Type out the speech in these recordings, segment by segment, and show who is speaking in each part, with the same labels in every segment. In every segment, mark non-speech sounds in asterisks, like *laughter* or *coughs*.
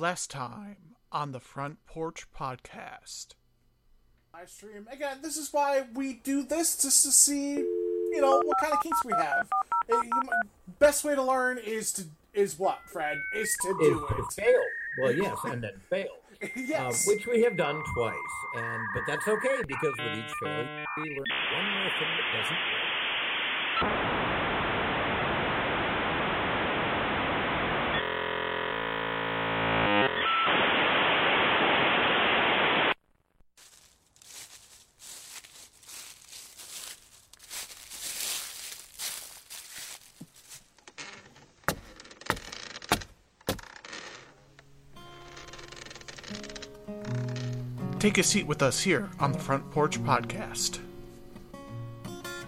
Speaker 1: last time on the Front Porch Podcast. Live stream again. This is why we do this just to see, you know, what kind of kinks we have. Uh, you- Best way to learn is to is what, Fred? Is to do
Speaker 2: to
Speaker 1: it.
Speaker 2: fail. Well, *laughs* yes, and then fail.
Speaker 1: yes.
Speaker 2: Uh, which we have done twice, and but that's okay because with each failure we learn one more thing that doesn't work.
Speaker 1: Take a seat with us here on the Front Porch Podcast.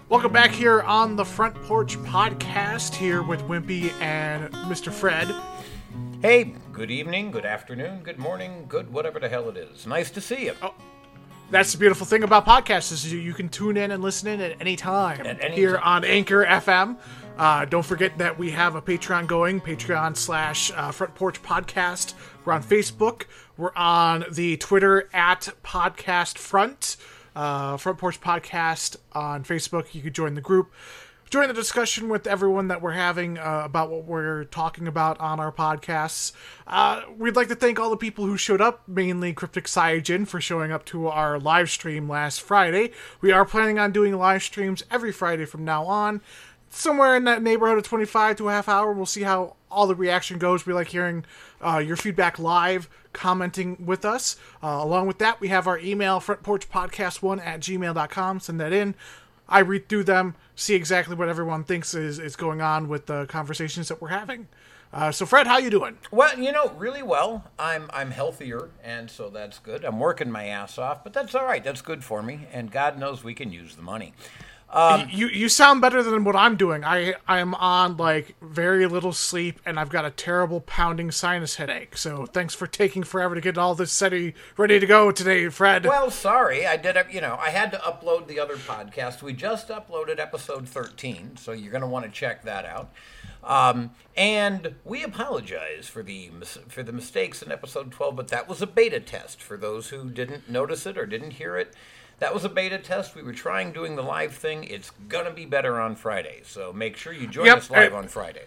Speaker 1: Welcome back here on the Front Porch Podcast, here with Wimpy and Mr. Fred.
Speaker 2: Hey, good evening, good afternoon, good morning, good whatever the hell it is. Nice to see you.
Speaker 1: Oh, That's the beautiful thing about podcasts is you, you can tune in and listen in at any time
Speaker 2: At any
Speaker 1: here
Speaker 2: time.
Speaker 1: on Anchor FM. Uh, don't forget that we have a Patreon going, Patreon slash uh, Front Porch Podcast. We're on Facebook. We're on the Twitter at Podcast Front, uh, Front Porch Podcast on Facebook. You could join the group. Join the discussion with everyone that we're having uh, about what we're talking about on our podcasts. Uh, we'd like to thank all the people who showed up, mainly Cryptic Cygen, for showing up to our live stream last Friday. We are planning on doing live streams every Friday from now on. Somewhere in that neighborhood of 25 to a half hour. We'll see how all the reaction goes. We like hearing uh, your feedback live, commenting with us. Uh, along with that, we have our email, frontporchpodcast1 at gmail.com. Send that in. I read through them, see exactly what everyone thinks is, is going on with the conversations that we're having. Uh, so, Fred, how you doing?
Speaker 2: Well, you know, really well. I'm I'm healthier, and so that's good. I'm working my ass off, but that's all right. That's good for me, and God knows we can use the money. Um,
Speaker 1: you you sound better than what I'm doing. I I'm on like very little sleep, and I've got a terrible pounding sinus headache. So, thanks for taking forever to get all this ready ready to go today, Fred.
Speaker 2: Well, sorry, I did. You know, I had to upload the other podcast. We just uploaded episode 13, so you're going to want to check that out. Um, and we apologize for the for the mistakes in episode 12, but that was a beta test for those who didn't notice it or didn't hear it. That was a beta test. We were trying doing the live thing. It's gonna be better on Friday, so make sure you join
Speaker 1: Yep,
Speaker 2: us live
Speaker 1: I-
Speaker 2: on Friday.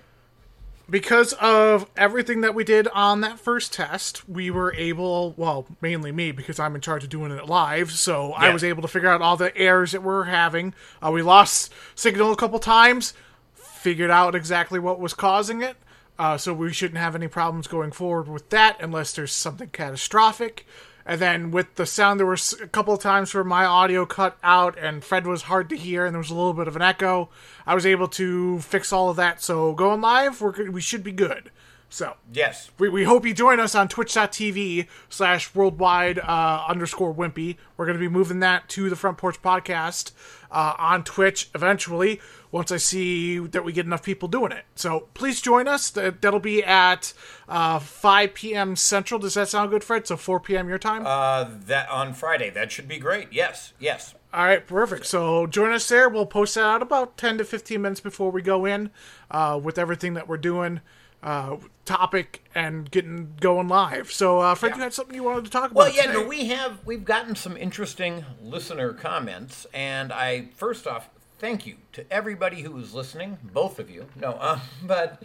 Speaker 1: because of everything that we did on that first test, we were able, well, mainly me because I'm in charge of doing it live, so I was able to figure out all the errors that we're having. Uh, we lost signal a couple times, figured out exactly what was causing it, uh, so we shouldn't have any problems going forward with that unless there's something catastrophic. And then with the sound, there was a couple of times where my audio cut out and Fred was hard to hear, and there was a little bit of an echo. I was able to fix all of that. So going live, we're we should be good. So
Speaker 2: Yes.
Speaker 1: we, we hope you join us on twitch.tv slash worldwide uh, underscore wimpy. We're going to be moving that to the Front Porch Podcast uh, on Twitch eventually once I see that we get enough people doing it. So please join us. That, that'll be at uh, 5 p.m. Central. Does that sound good, Fred? So 4 p.m. your time?
Speaker 2: Uh, that on Friday. That should be great. Yes. Yes.
Speaker 1: All right, perfect. So join us there. We'll post that out about 10 to 15 minutes before we go in uh, with everything that we're doing, uh, topic, and getting going live. So, uh, Fred,
Speaker 2: Yeah.
Speaker 1: you had something you wanted to talk about?
Speaker 2: Well, yeah,
Speaker 1: today?
Speaker 2: no, we have we've gotten some interesting listener comments, and I first off thank you to everybody who was listening, both of you. No, uh, *laughs* but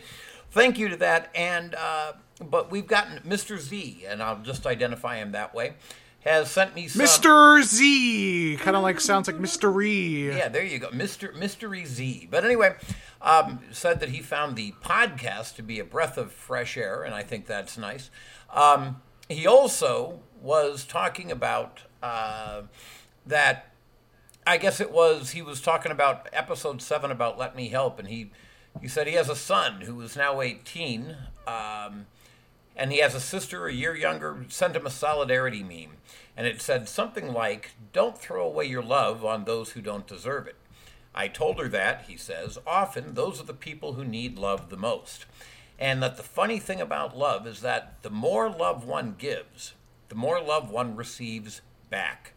Speaker 2: thank you to that, and uh, but we've gotten Mr. Z, and I'll just identify him that way, has sent me some.
Speaker 1: Mr. Z, kind of like sounds like mystery.
Speaker 2: Yeah, there you go, Mr. Mystery Z. But anyway, um, said that he found the podcast to be a breath of fresh air, and I think that's nice. Um, he also was talking about uh, that. I guess it was he was talking about episode seven about "Let Me Help," and he he said he has a son who is now eighteen. Um, and he has a sister a year younger, sent him a solidarity meme. And it said something like, Don't throw away your love on those who don't deserve it. I told her that, he says, often those are the people who need love the most. And that the funny thing about love is that the more love one gives, the more love one receives back.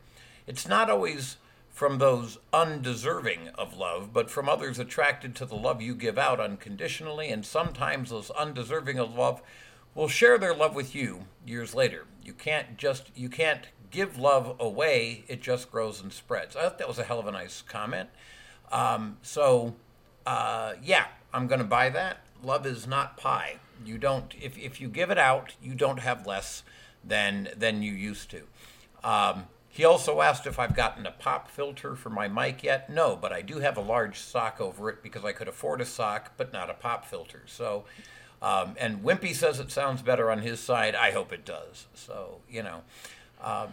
Speaker 2: It's not always from those undeserving of love, but from others attracted to the love you give out unconditionally, and sometimes those undeserving of love will share their love with you years later. You can't just you can't give love away; it just grows and spreads. I thought that was a hell of a nice comment. Um, so, uh, yeah, I'm going to buy that. Love is not pie. You don't if if you give it out, you don't have less than than you used to. Um, he also asked if I've gotten a pop filter for my mic yet. No, but I do have a large sock over it because I could afford a sock, but not a pop filter. So, um, and Wimpy says it sounds better on his side. I hope it does. So, you know. Um,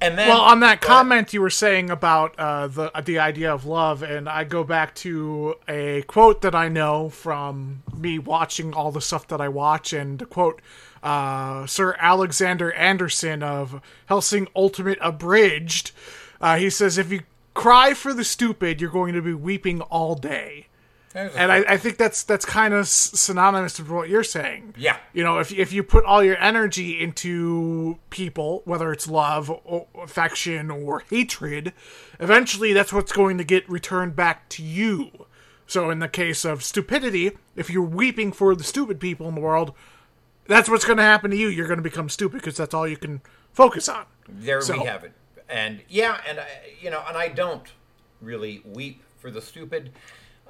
Speaker 2: and then,
Speaker 1: well, on that
Speaker 2: go ahead.
Speaker 1: comment you were saying about uh, the the idea of love, and I go back to a quote that I know from me watching all the stuff that I watch, and the quote uh, Sir Alexander Anderson of Hellsing Ultimate Abridged. Uh, he says, "If you cry for the stupid, you're going to be weeping all day." And I, I think that's that's kind of synonymous with what you're saying.
Speaker 2: Yeah.
Speaker 1: You know, if if you put all your energy into people, whether it's love, or affection, or hatred, eventually that's what's going to get returned back to you. So in the case of stupidity, if you're weeping for the stupid people in the world, that's what's going to happen to you. You're going to become stupid because that's all you can focus on.
Speaker 2: There
Speaker 1: So-
Speaker 2: we have it. And yeah, and I, you know, and I don't really weep for the stupid.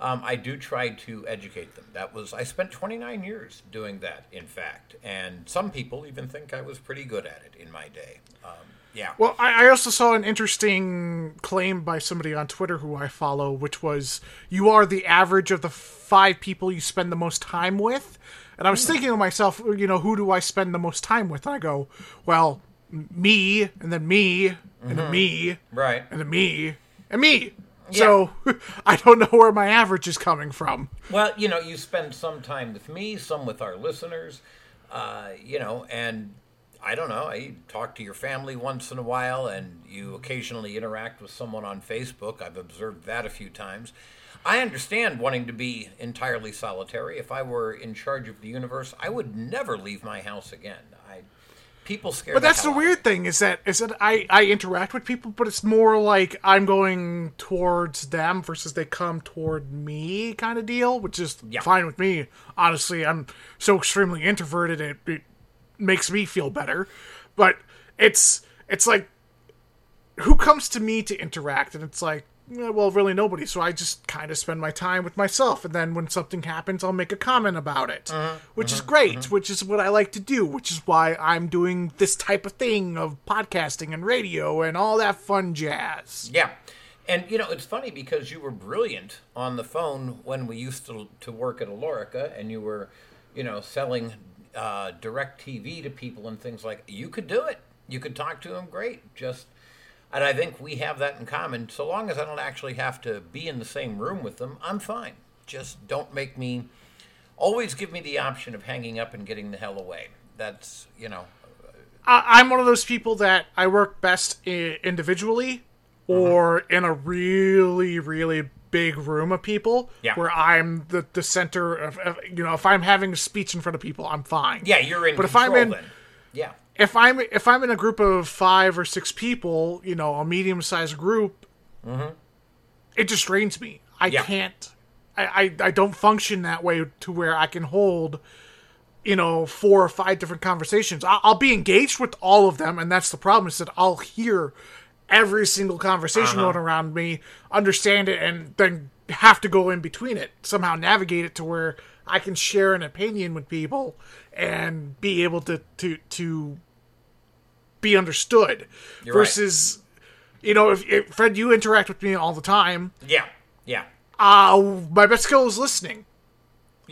Speaker 2: Um, I do try to educate them. That was I spent 29 years doing that, in fact, and some people even think I was pretty good at it in my day. Um, yeah.
Speaker 1: Well, I, I also saw an interesting claim by somebody on Twitter who I follow, which was you are the average of the five people you spend the most time with. And I was thinking to myself, you know, who do I spend the most time with? And I go, well, me, and then me, and then me,
Speaker 2: right.
Speaker 1: and then me, and me. So *laughs* I don't know where my average is coming from.
Speaker 2: Well, you know, you spend some time with me, some with our listeners, uh, you know, and I don't know. I talk to your family once in a while, and you occasionally interact with someone on Facebook. I've observed that a few times. I understand wanting to be entirely solitary. If I were in charge of the universe, I would never leave my house again. I people scare. Me.
Speaker 1: But that's the
Speaker 2: hell out
Speaker 1: weird thing is that is that I I interact with people, but it's more like I'm going towards them versus they come toward me kind of deal, which is
Speaker 2: Yeah.
Speaker 1: fine with me. Honestly, I'm so extremely introverted it, it makes me feel better. But it's it's like who comes to me to interact, and it's like. eh, Well, really nobody. So I just kind of spend my time with myself, and then when something happens, I'll make a comment about it, uh-huh, which is uh-huh, great. Uh-huh. Which is what I like to do. Which is why I'm doing this type of thing of podcasting and radio and all that fun jazz.
Speaker 2: Yeah. And you know, it's funny because you were brilliant on the phone when we used to to work at Alorica and you were, you know, selling uh, DirecTV to people and things like you could do it. You could talk to them great. Just and I think we have that in common. So long as I don't actually have to be in the same room with them, I'm fine. Just don't make me always give me the option of hanging up and getting the hell away. That's, you know,
Speaker 1: I, I'm one of those people that I work best individually or in a really, really big room of people
Speaker 2: Yeah.
Speaker 1: where I'm the, the center of, of, you know, if I'm having a speech in front of people, I'm fine.
Speaker 2: yeah, you're in
Speaker 1: But if I'm in-
Speaker 2: then. Yeah.
Speaker 1: If I'm if I'm in a group of five or six people, you know, a medium sized group, mm-hmm. it just drains me. I
Speaker 2: Yeah.
Speaker 1: can't. I, I I don't function that way to where I can hold you know, four or five different conversations. I'll, I'll be engaged with all of them, and that's the problem is that I'll hear every single conversation going around me, understand it, and then have to go in between it, somehow navigate it to where I can share an opinion with people and be able to to to be understood.
Speaker 2: You're right.
Speaker 1: versus, you know, if, if Fred, you interact with me all the time.
Speaker 2: Yeah. Yeah.
Speaker 1: Uh, my best skill is listening.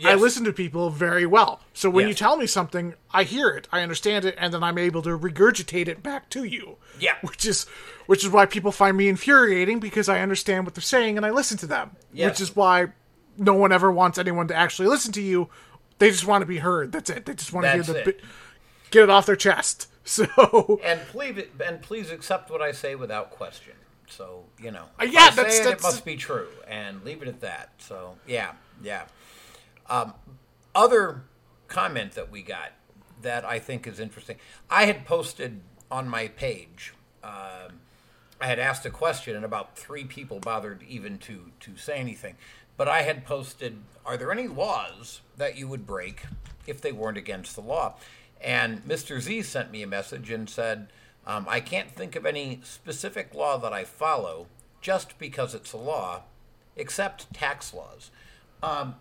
Speaker 1: I listen to people very well. So when you tell me something, I hear it, I understand it, and then I'm able to regurgitate it back to you.
Speaker 2: Yeah.
Speaker 1: Which is which is why people find me infuriating because I understand what they're saying and I listen to them.
Speaker 2: Yes.
Speaker 1: Which is why no one ever wants anyone to actually listen to you. They just want to be heard. That's it. They just want to hear the
Speaker 2: it.
Speaker 1: get it off their chest. *laughs* So
Speaker 2: And please, and please accept what I say without question. So you know,
Speaker 1: Uh, yeah, that's-
Speaker 2: it,
Speaker 1: that's-
Speaker 2: it must be true, and leave it at that. So yeah, yeah. Um, other comment that we got that I think is interesting. I had posted on my page. Um, I had asked a question, and about three people bothered even to to say anything. but I had posted, "Are there any laws that you would break if they weren't against the law?" And Mr. Z sent me a message and said, um, "I can't think of any specific law that I follow just because it's a law, except tax laws." Um,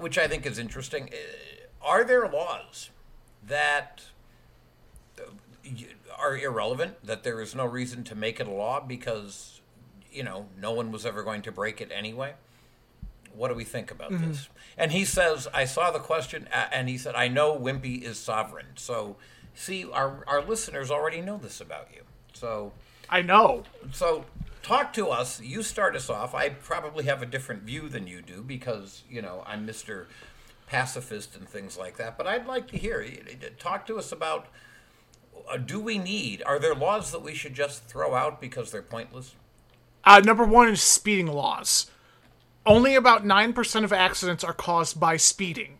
Speaker 2: which I think is interesting. Uh, Are there laws that uh, are irrelevant, that there is no reason to make it a law because, you know, no one was ever going to break it anyway? What do we think about mm-hmm. this? And he says, I saw the question, and he said, I know Wimpy is sovereign. So, see, our, our listeners already know this about you. So,
Speaker 1: I know.
Speaker 2: So, talk to us. You start us off. I probably have a different view than you do because, you know, I'm Mr. Pacifist and things like that. But I'd like to hear. Talk to us about uh, do we need, are there laws that we should just throw out because they're pointless?
Speaker 1: Uh, number one is speeding laws. Only about 9% of accidents are caused by speeding.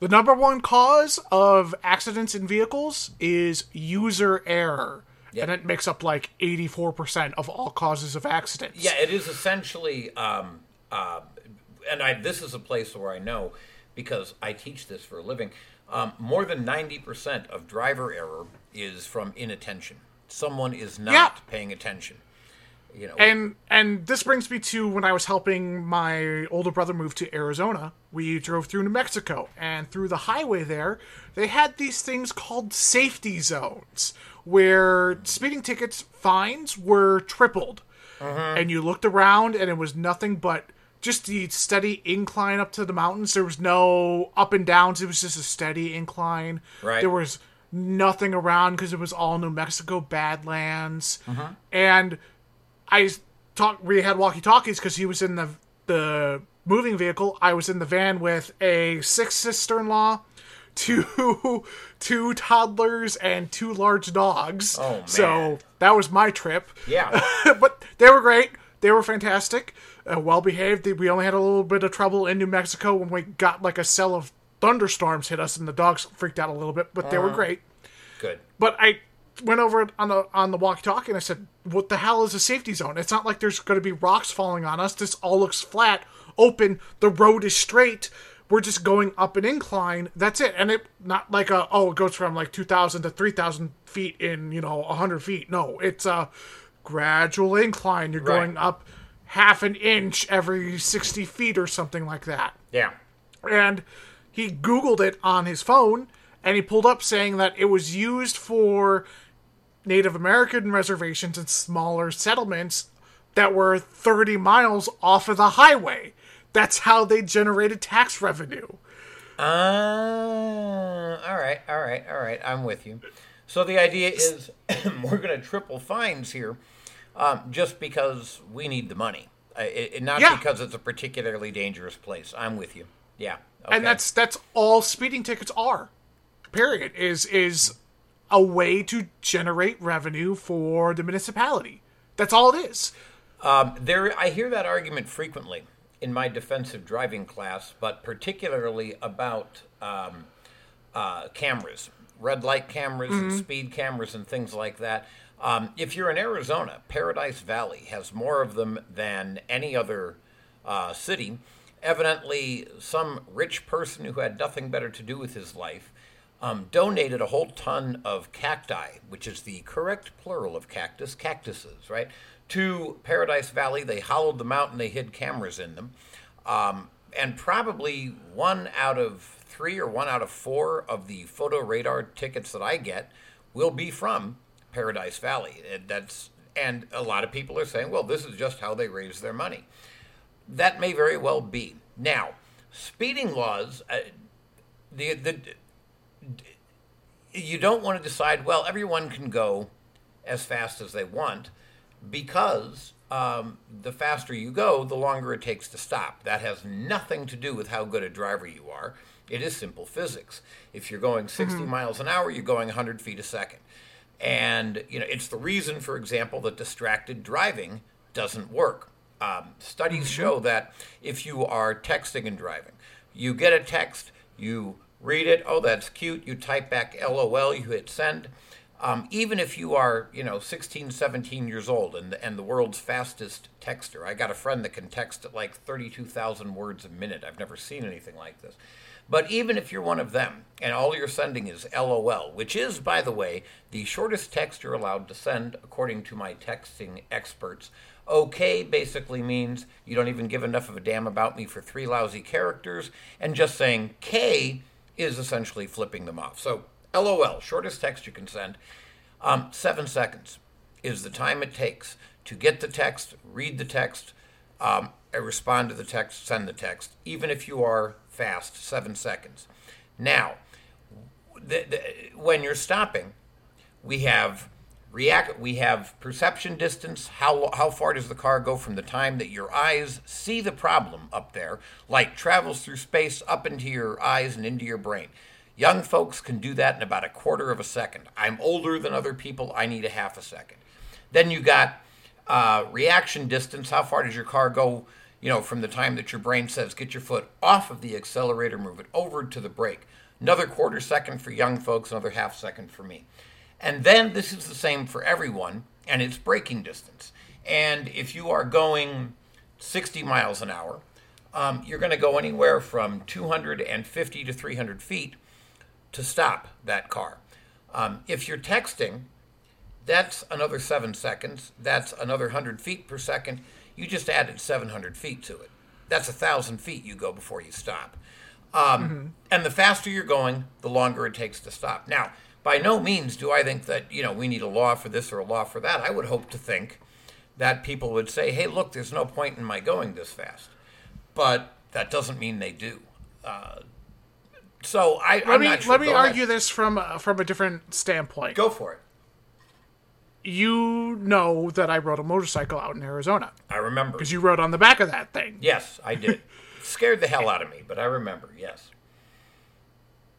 Speaker 1: The number one cause of accidents in vehicles is user error. Yep. And it makes up like 84% of all causes of accidents.
Speaker 2: Yeah, it is essentially, um, uh, and I, this is a place where I know because I teach this for a living. Um, more than 90% of driver error is from inattention. Someone is not yeah. paying attention. You know.
Speaker 1: And and this brings me to when I was helping my older brother move to Arizona. We drove through New Mexico, and through the highway there, they had these things called safety zones, where speeding tickets fines were tripled. Uh-huh. And you looked around, and it was nothing but just the steady incline up to the mountains. There was no up and downs. It was just a steady incline.
Speaker 2: Right.
Speaker 1: There was nothing around because it was all New Mexico Badlands. Uh-huh. And I talked. We had walkie talkies because he was in the the moving vehicle. I was in the van with a six sister in law, *laughs* two two toddlers, and two large dogs.
Speaker 2: Oh man!
Speaker 1: So that was my trip.
Speaker 2: Yeah, *laughs*
Speaker 1: but they were great. They were fantastic uh, well behaved. We only had a little bit of trouble in New Mexico when we got like a cell of thunderstorms hit us, and the dogs freaked out a little bit, but they uh, were uh-huh. great.
Speaker 2: Good.
Speaker 1: But I went over on the on the walkie-talkie and I said, "What the hell is a safety zone? It's not like there's going to be rocks falling on us. This all looks flat, open. The road is straight." We're just going up an incline. That's it, and it not like a oh it goes from like two thousand to three thousand feet in you know hundred feet. No, it's a gradual incline. You're right. going up half an inch every 60 feet or something like that.
Speaker 2: Yeah.
Speaker 1: And he Googled it on his phone and he pulled up saying that it was used for Native American reservations and smaller settlements that were 30 miles off of the highway. That's how they generated tax revenue.
Speaker 2: Uh, all right, all right, all right. I'm with you. So the idea is *coughs* we're going to triple fines here um, just because we need the money, uh, it, not yeah. because it's a particularly dangerous place. I'm with you. Yeah,
Speaker 1: okay. and that's that's all speeding tickets are. Period. Is is a way to generate revenue for the municipality. That's all it is.
Speaker 2: Um, there, I hear that argument frequently in my defensive driving class, but particularly about um, uh, cameras, red light cameras, mm-hmm. and speed cameras, and things like that. Um, if you're in Arizona, Paradise Valley has more of them than any other uh, city. Evidently, some rich person who had nothing better to do with his life um, donated a whole ton of cacti, which is the correct plural of cactus, cactuses, right, to Paradise Valley. They hollowed them out and they hid cameras in them. Um, and probably one out of three or one out of four of the photo radar tickets that I get will be from Paradise Valley. That's and a lot of people are saying, well, this is just how they raise their money. That may very well be. Now, speeding laws, uh, the the you don't want to decide. Well, everyone can go as fast as they want because um, the faster you go, the longer it takes to stop. That has nothing to do with how good a driver you are. It is simple physics. If you're going 60 mm-hmm. miles an hour, you're going 100 feet a second. And you know, it's the reason, for example, that distracted driving doesn't work. Um, studies mm-hmm. show that if you are texting and driving, you get a text, you read it, oh, that's cute, you type back LOL, you hit send. Um, even if you are, you know, 16, 17 years old and, and the world's fastest texter, I got a friend that can text at like 32,000 words a minute. I've never seen anything like this. But even if you're one of them and all you're sending is LOL, which is, by the way, the shortest text you're allowed to send according to my texting experts, OK basically means you don't even give enough of a damn about me for three lousy characters, and just saying K is essentially flipping them off. So LOL, shortest text you can send, um, seven seconds is the time it takes to get the text, read the text, um, respond to the text, send the text, even if you are fast, seven seconds. Now, the, the, when you're stopping, we have react we have perception distance how how far does the car go from the time that your eyes see the problem up there? Light travels through space up into your eyes and into your brain. Young folks can do that in about a quarter of a second. I'm older than other people i need a half a second. Then you got uh, reaction distance how far does your car go you know from the time that your brain says get your foot off of the accelerator move it over to the brake. Another quarter second for young folks another half second for me and then this is the same for everyone, and it's braking distance. And if you are going 60 miles an hour, um, you're going to go anywhere from 250 to 300 feet to stop that car. Um, if you're texting, that's another seven seconds. That's another 100 feet per second. You just added 700 feet to it. That's a thousand feet you go before you stop. Um, mm-hmm. And the faster you're going, the longer it takes to stop. Now, by no means do I think that you know we need a law for this or a law for that. I would hope to think that people would say, "Hey, look, there's no point in my going this fast," but that doesn't mean they do. Uh, so I
Speaker 1: let
Speaker 2: I'm
Speaker 1: me
Speaker 2: sure.
Speaker 1: let me
Speaker 2: Go
Speaker 1: argue
Speaker 2: ahead.
Speaker 1: this from uh, from a different standpoint.
Speaker 2: Go for it.
Speaker 1: You know that I rode a motorcycle out in Arizona
Speaker 2: I remember.
Speaker 1: because you rode on the back of that thing.
Speaker 2: Yes, I did. Scared the hell out of me, but I remember. Yes.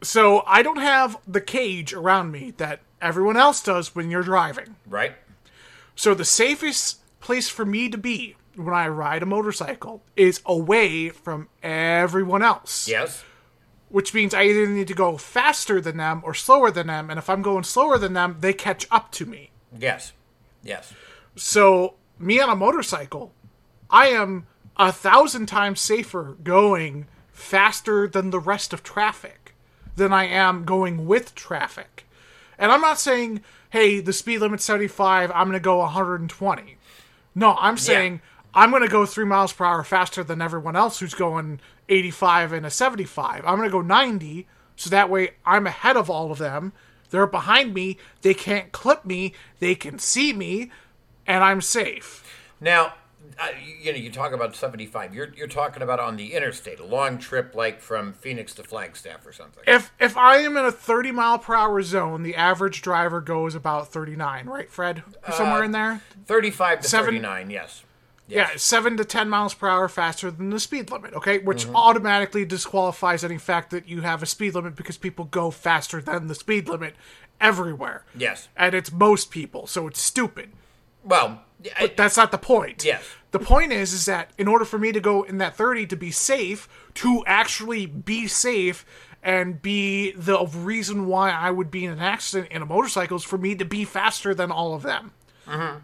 Speaker 1: So I don't have the cage around me that everyone else does when you're driving.
Speaker 2: Right.
Speaker 1: So the safest place for me to be when I ride a motorcycle is away from everyone else.
Speaker 2: Yes.
Speaker 1: Which means I either need to go faster than them or slower than them, and if I'm going slower than them, they catch up to me.
Speaker 2: Yes. Yes.
Speaker 1: So me on a motorcycle, I am a thousand times safer going faster than the rest of traffic than I am going with traffic. And I'm not saying, hey, the speed limit's 75, I'm going to go 120. No, I'm saying I'm going to go three miles per hour faster than everyone else who's going 85 and a 75. I'm going to go 90, so that way I'm ahead of all of them. They're behind me. They can't clip me. They can see me, and I'm safe.
Speaker 2: Now, uh, you know, you talk about 75. You're, you're talking about on the interstate, a long trip like from Phoenix to Flagstaff or something.
Speaker 1: If if I am in a 30 mile per hour zone, the average driver goes about 39, right, Fred? Somewhere in there.
Speaker 2: 35 to
Speaker 1: Seven-
Speaker 2: 39, yes.
Speaker 1: Yeah, seven to 10 miles per hour faster than the speed limit. Okay, which automatically disqualifies any fact that you have a speed limit because people go faster than the speed limit everywhere.
Speaker 2: Yes.
Speaker 1: and it's most people, so it's stupid.
Speaker 2: Well, I,
Speaker 1: That's not the point.
Speaker 2: Yes.
Speaker 1: The point is, is that in order for me to go in that 30 to be safe, to actually be safe and be the reason why I would be in an accident in a motorcycle is for me to be faster than all of them.
Speaker 2: Mm-hmm.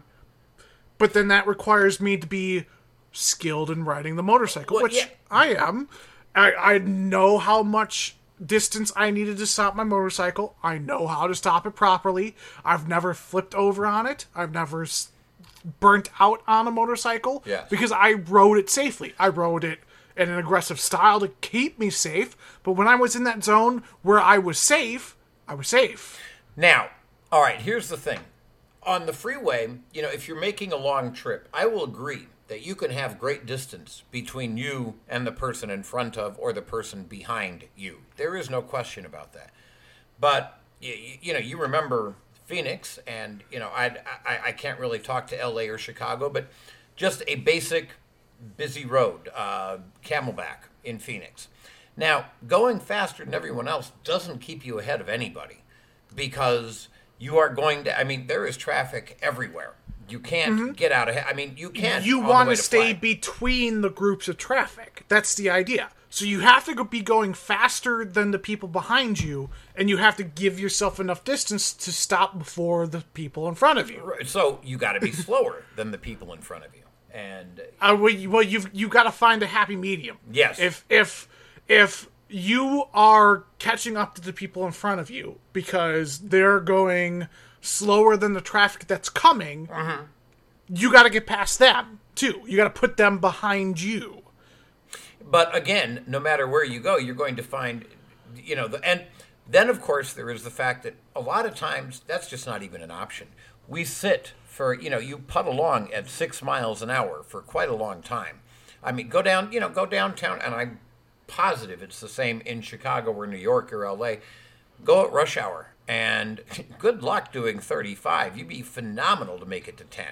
Speaker 1: But then that requires me to be skilled in riding the motorcycle,
Speaker 2: Well,
Speaker 1: which
Speaker 2: yeah.
Speaker 1: I am. I, I know how much distance I needed to stop my motorcycle. I know how to stop it properly. I've never flipped over on it. I've never burnt out on a motorcycle
Speaker 2: Yes.
Speaker 1: because I rode it safely. I rode it in an aggressive style to keep me safe. But when I was in that zone where I was safe, I was safe.
Speaker 2: Now, all right, here's the thing. On the freeway, you know, if you're making a long trip, I will agree that you can have great distance between you and the person in front of or the person behind you. There is no question about that. But you, you know, you remember Phoenix, and you know, I, I I can't really talk to L.A. or Chicago, but just a basic busy road, uh, Camelback in Phoenix. Now, going faster than everyone else doesn't keep you ahead of anybody because you are going to. I mean, there is traffic everywhere. You can't get out ahead. I mean, you can't.
Speaker 1: Mm-hmm. you want to stay between the groups of traffic. That's the idea. So you have to be going faster than the people behind you, and you have to give yourself enough distance to stop before the people in front of you.
Speaker 2: Right, So you got to be *laughs* slower than the people in front of you. And
Speaker 1: Uh, well, you, well, you've you got to find a happy medium.
Speaker 2: Yes.
Speaker 1: If if if you are catching up to the people in front of you because they're going slower than the traffic that's coming,
Speaker 2: Mm-hmm.
Speaker 1: you got to get past them too. You got to put them behind you.
Speaker 2: But again, no matter where you go, you're going to find, you know, the, and then of course there is the fact that a lot of times that's just not even an option. We sit for, you know, you putt along at six miles an hour for quite a long time. I mean, go down, you know, go downtown, and I'm positive it's the same in Chicago or New York or LA. Go at rush hour, and *laughs* good luck doing 35. You'd be phenomenal to make it to 10,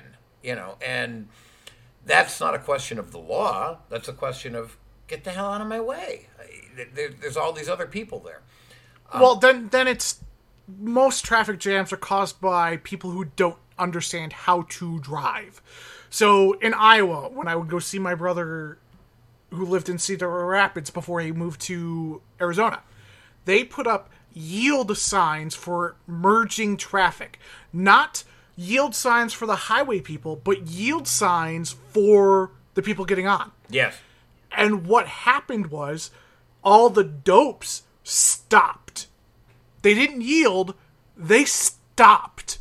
Speaker 2: you know, and that's not a question of the law. That's a question of get the hell out of my way. There, there's all these other people there.
Speaker 1: Um, well, then then it's most traffic jams are caused by people who don't understand how to drive. So in Iowa, when I would go see my brother who lived in Cedar Rapids before he moved to Arizona, they put up yield signs for merging traffic. Not yield signs for the highway people, but yield signs for the people getting on.
Speaker 2: Yes.
Speaker 1: And what happened was all the dopes stopped. They didn't yield, they stopped.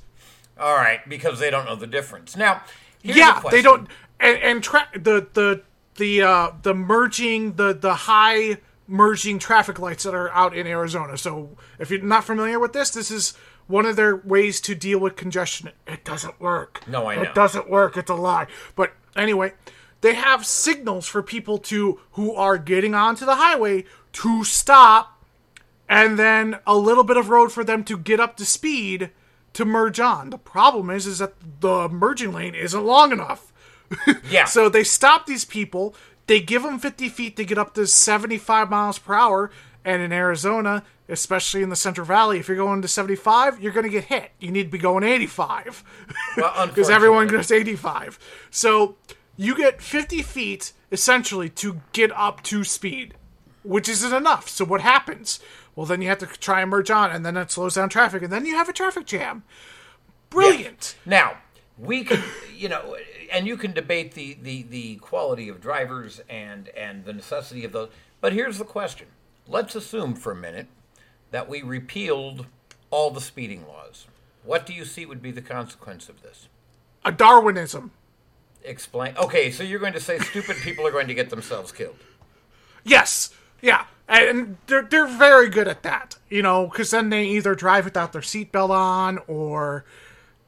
Speaker 2: All right, because they don't know the difference. Now, here's
Speaker 1: yeah,
Speaker 2: question.
Speaker 1: they don't and, and tra- the the the uh the merging the the high merging traffic lights that are out in Arizona. So, if you're not familiar with this, this is one of their ways to deal with congestion. It doesn't work.
Speaker 2: No, I know.
Speaker 1: It doesn't work. It's a lie. But anyway, they have signals for people to who are getting onto the highway to stop and then a little bit of road for them to get up to speed to merge on. The problem is is that the merging lane isn't long enough. *laughs*
Speaker 2: Yeah.
Speaker 1: So they stop these people. They give them 50 feet to get up to 75 miles per hour. And in Arizona, especially in the Central Valley, if you're going to 75, you're going to get hit. You need to be going 85
Speaker 2: Well, *laughs*
Speaker 1: because everyone goes 85. So you get 50 feet essentially to get up to speed, which isn't enough. So what happens? Well, then you have to try and merge on, and then it slows down traffic, and then you have a traffic jam. Brilliant.
Speaker 2: Now, we can, *laughs* you know, and you can debate the, the, the quality of drivers and, and the necessity of those. But here's the question. Let's assume for a minute that we repealed all the speeding laws. What do you see would be the consequence of this?
Speaker 1: A Darwinism.
Speaker 2: Explain. Okay, so you're going to say stupid people are going to get themselves killed.
Speaker 1: Yes. Yeah. And they're, they're very good at that, you know, because then they either drive without their seatbelt on or,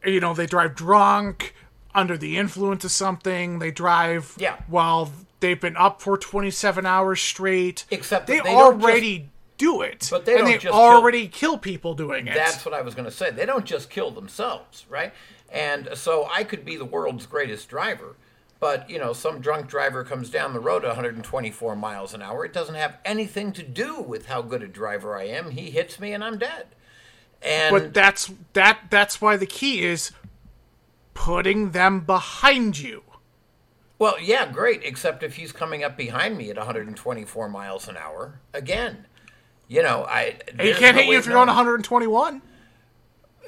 Speaker 1: you know, they drive drunk under the influence of something. They drive
Speaker 2: Yeah.
Speaker 1: while they've been up for 27 hours straight.
Speaker 2: Except
Speaker 1: they,
Speaker 2: they
Speaker 1: already do it.
Speaker 2: But they
Speaker 1: and
Speaker 2: don't
Speaker 1: they
Speaker 2: just kill-
Speaker 1: already kill people doing it.
Speaker 2: That's what I was going to say. They don't just kill themselves, right? And so I could be the world's greatest driver, but you know, some drunk driver comes down the road at 124 miles an hour. It doesn't have anything to do with how good a driver I am. He hits me and I'm dead. And
Speaker 1: but that's that that's why the key is putting them behind you.
Speaker 2: well, yeah, great. Except if he's coming up behind me at 124 miles an hour, again, you know, I
Speaker 1: He can't
Speaker 2: no
Speaker 1: hit you if you're on
Speaker 2: knowing.
Speaker 1: 121.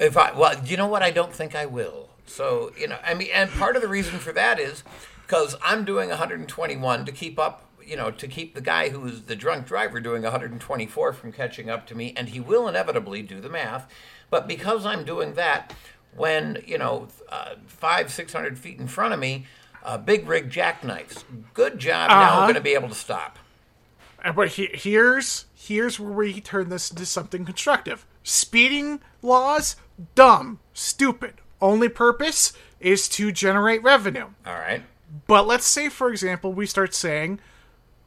Speaker 2: If I well, you know what? I don't think I will. So you know, I mean, and part of the reason for that is because I'm doing 121 to keep up. You know, to keep the guy who is the drunk driver doing 124 from catching up to me, and he will inevitably do the math. But because I'm doing that, when you know, uh, five, six hundred feet in front of me, uh, big rig jackknifes. Good job. Now
Speaker 1: Uh-huh.
Speaker 2: I'm going to be able to stop.
Speaker 1: But he, here's here's where we turn this into something constructive. Speeding laws, dumb, stupid. Only purpose is to generate revenue.
Speaker 2: All right.
Speaker 1: But let's say, for example, we start saying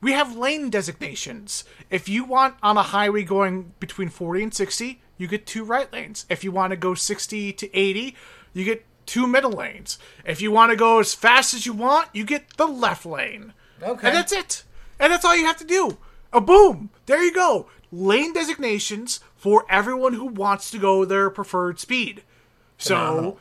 Speaker 1: we have lane designations. If you want on a highway going between 40 and 60, you get two right lanes. If you want to go 60 to 80, you get two middle lanes. If you want to go as fast as you want, you get the left lane.
Speaker 2: Okay.
Speaker 1: And that's it. And that's all you have to do. A boom. There you go. Lane designations for everyone who wants to go their preferred speed. So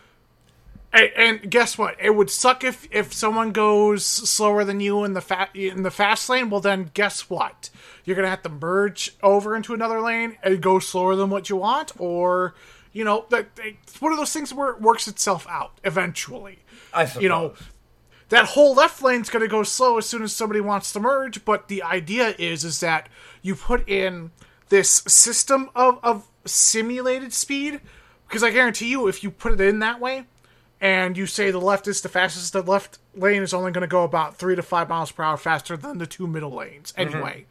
Speaker 1: And, and guess what? It would suck if if someone goes slower than you in the fa- in the fast lane. Well, then guess what? You're gonna have to merge over into another lane and go slower than what you want, or you know, that it's one of those things where it works itself out eventually.
Speaker 2: I suppose.
Speaker 1: You know, that whole left lane's going to go slow as soon as somebody wants to merge. But the idea is, is that you put in this system of, of simulated speed, because I guarantee you, if you put it in that way, and you say the left is the fastest, the left lane is only going to go about three to five miles per hour faster than the two middle lanes mm-hmm. anyway.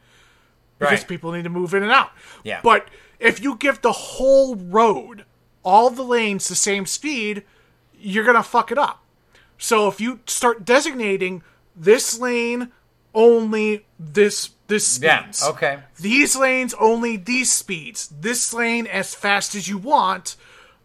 Speaker 1: Because
Speaker 2: Right.
Speaker 1: people need to move in and out.
Speaker 2: Yeah.
Speaker 1: But if you give the whole road, all the lanes the same speed, you're going to fuck it up. So if you start designating this lane only this this
Speaker 2: Yeah,
Speaker 1: speeds.
Speaker 2: okay.
Speaker 1: These lanes only these speeds. This lane as fast as you want.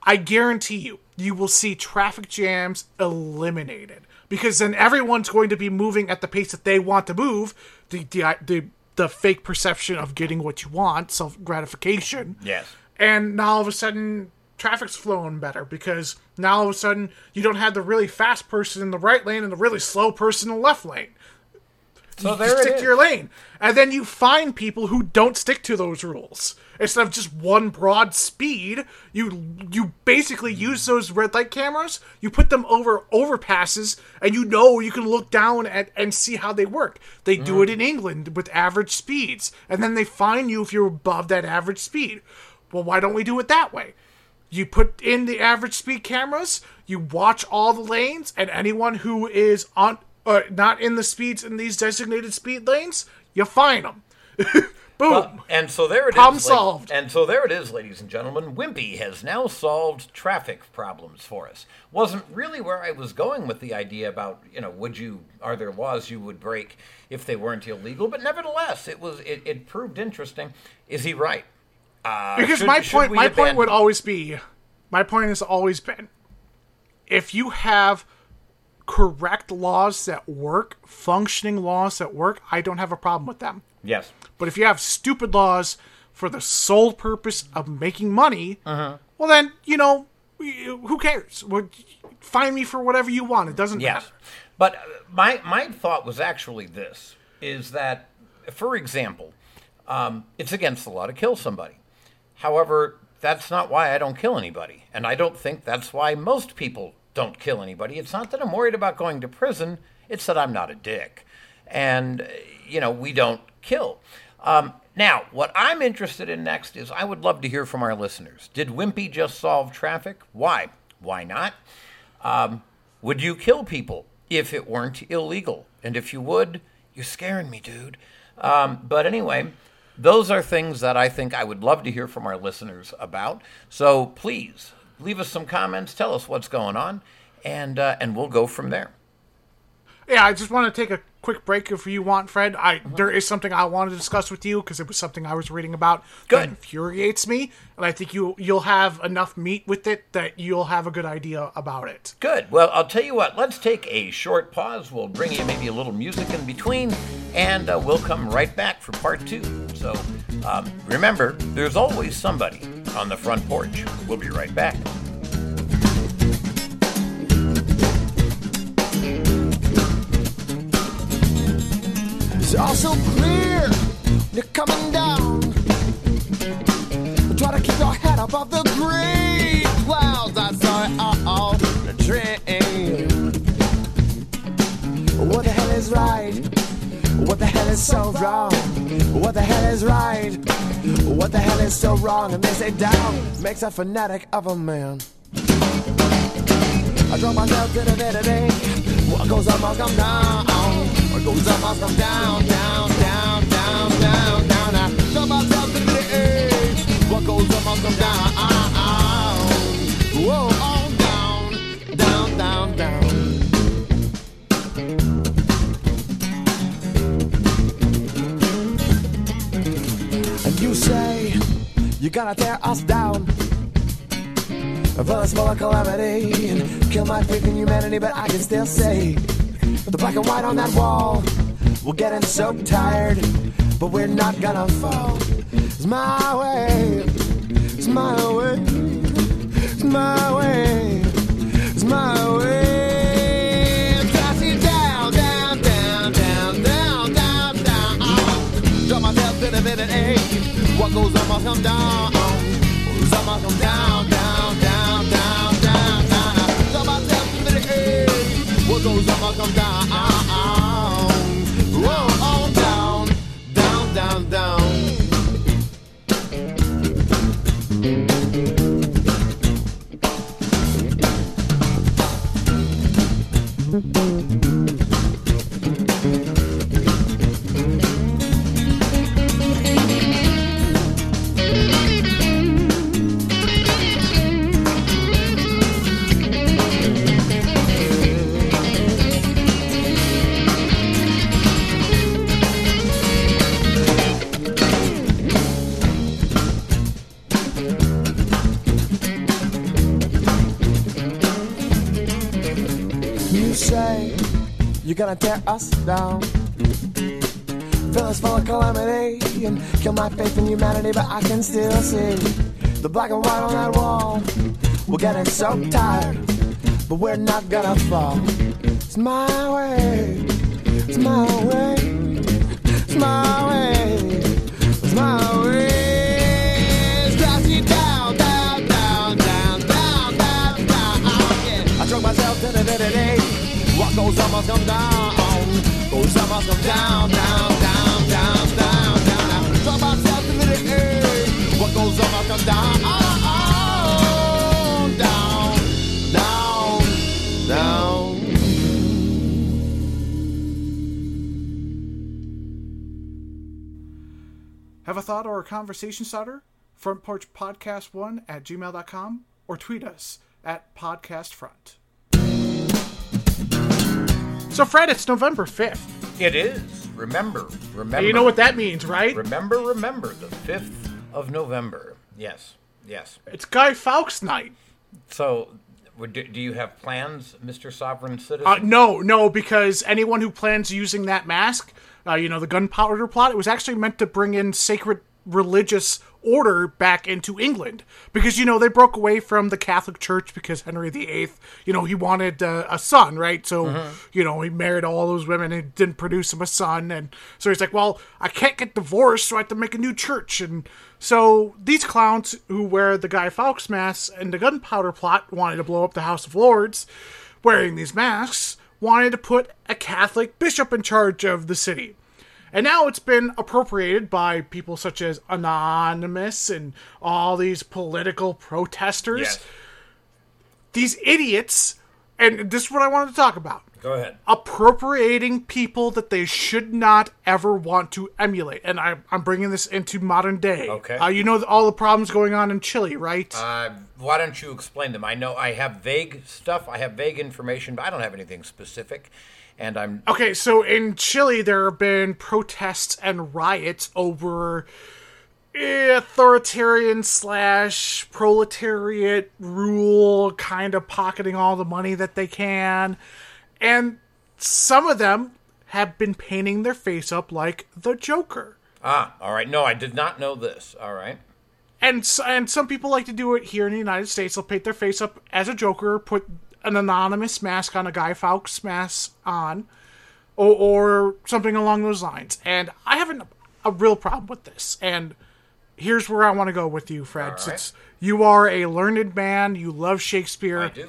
Speaker 1: I guarantee you, you will see traffic jams eliminated because then everyone's going to be moving at the pace that they want to move. The the the, the fake perception of getting what you want, self gratification.
Speaker 2: Yes.
Speaker 1: And now all of a sudden, traffic's flowing better because now all of a sudden you don't have the really fast person in the right lane and the really slow person in the left lane.
Speaker 2: So
Speaker 1: You
Speaker 2: there
Speaker 1: stick to your lane, and then you find people who don't stick to those rules. Instead of just one broad speed, you you basically use those red light cameras. You put them over overpasses, and you know you can look down at and see how they work. They do
Speaker 2: Mm.
Speaker 1: it in England with average speeds, and then they fine you if you're above that average speed. Well, why don't we do it that way? You put in the average speed cameras, you watch all the lanes, and anyone who is on uh, not in the speeds in these designated speed lanes, you fine them. *laughs* Boom.
Speaker 2: Uh, and so there it is.
Speaker 1: Problem
Speaker 2: la-
Speaker 1: solved.
Speaker 2: And so there it is, ladies and gentlemen. Wimpy has now solved traffic problems for us. Wasn't really where I was going with the idea about, you know, would you, are there laws you would break if they weren't illegal? But nevertheless, it was, it, it proved interesting. Is he right? Uh,
Speaker 1: because
Speaker 2: should-
Speaker 1: my point, my point would always be, my point has always been, if you have correct laws that work, functioning laws that work, I don't have a problem with them.
Speaker 2: Yes.
Speaker 1: But if you have stupid laws for the sole purpose of making money,
Speaker 2: Uh-huh.
Speaker 1: well then you know who cares? Well, Find me for whatever you want. It doesn't
Speaker 2: Yes.
Speaker 1: matter.
Speaker 2: But uh, my my thought was actually this: is that, for example, um, it's against the law to kill somebody. However, that's not why I don't kill anybody, and I don't think that's why most people don't kill anybody. It's not that I'm worried about going to prison; it's that I'm not a dick, and uh, you know we don't kill. Um, now, what I'm interested in next is I would love to hear from our listeners. Did Wimpy just solve traffic? Why? Why not? Um, would you kill people if it weren't illegal? And if you would, you're scaring me, dude. Um, but anyway, those are things that I think I would love to hear from our listeners about. So please leave us some comments, tell us what's going on, and uh, and we'll go from there.
Speaker 1: Yeah, I just want to take a quick break if you want, Fred. I there is something I wanted to discuss with you because it was something I was reading about
Speaker 2: Good.
Speaker 1: that infuriates me, and I think you you'll have enough meat with it that you'll have a good idea about it.
Speaker 2: Good. Well, I'll tell you what. Let's take a short pause. We'll bring you maybe a little music in between, and uh, we'll come right back for part two. So um, remember, there's always somebody on the front porch. We'll be right back.
Speaker 3: It's all so clear you're coming down. Try to keep your head above the gray clouds. I saw it all the train. What the hell is right? What the hell is so wrong? What the hell is right? What the hell is so wrong? And they say down makes a fanatic of a man. I drove myself to the bed today. What goes up must come down. Goes up must come down, down, down, down, down, down. I drove myself to the bed. What goes up must come down. Whoa, on down, down, down, down. And you say you're gonna tear us down for a smaller calamity kill my faith in humanity, but I can still say the black and white on that wall. We're getting so tired, but we're not gonna fall. It's my way, it's my way, it's my way, it's my way. What goes down, down, down, down. Eh? What goes up must come down. Goes summer come down. Us down. Fill us full of calamity and kill my faith in humanity, but I can still see the black and white on that wall. We're getting so tired, but we're not gonna fall. It's my way, it's my way, it's my way, it's my way. Come down. Must come down, down, down, down, down, down. I drug myself to the day. What goes up must come down. Ah, ah, down, down, down.
Speaker 1: Have a thought or a conversation starter? Front Porch Podcast 1 at gmail.com or tweet us at Podcast Front. So, Fred, it's November 5th.
Speaker 2: It is. Remember, remember.
Speaker 1: You know what that means, right?
Speaker 2: Remember, remember the fifth of November. Yes, yes.
Speaker 1: It's Guy Fawkes night.
Speaker 2: So, do, do you have plans, Mister Sovereign Citizen?
Speaker 1: Uh, no, no, because anyone who plans using that mask, uh, you know, the gunpowder plot, it was actually meant to bring in sacred religious order back into England. Because, you know, they broke away from the Catholic Church because Henry VIII, you know, he wanted uh, a son, right? So, you know, he married all those women and didn't produce him a son. And so he's like, well, I can't get divorced, so I have to make a new church. And so these clowns who wear the Guy Fawkes mask and the gunpowder plot wanted to blow up the House of Lords wearing these masks wanted to put a Catholic bishop in charge of the city. And now it's been appropriated by people such as Anonymous and all these political protesters.
Speaker 2: yes.
Speaker 1: These idiots, and this is what I wanted to talk about
Speaker 2: Go ahead.
Speaker 1: appropriating people that they should not ever want to emulate. And I, I'm bringing this into modern day.
Speaker 2: Okay.
Speaker 1: Uh, you know all the problems going on in Chile, right?
Speaker 2: Uh, why don't you explain them? I know I have vague stuff. I have vague information, but I don't have anything specific. And I'm
Speaker 1: Okay, so in Chile, there have been protests and riots over authoritarian slash proletariat rule, kind of pocketing all the money that they can. And some of them have been painting their face up like the Joker.
Speaker 2: ah all right. No, I did not know this. All right.
Speaker 1: And, and some people like to do it here in the United States. They'll paint their face up as a Joker, put an anonymous mask on, a Guy Fawkes mask on, or, or something along those lines. And I have an, a real problem with this. And here's where I want to go with you, Fred.
Speaker 2: right.
Speaker 1: Since you are a learned man, you love Shakespeare.
Speaker 2: I do.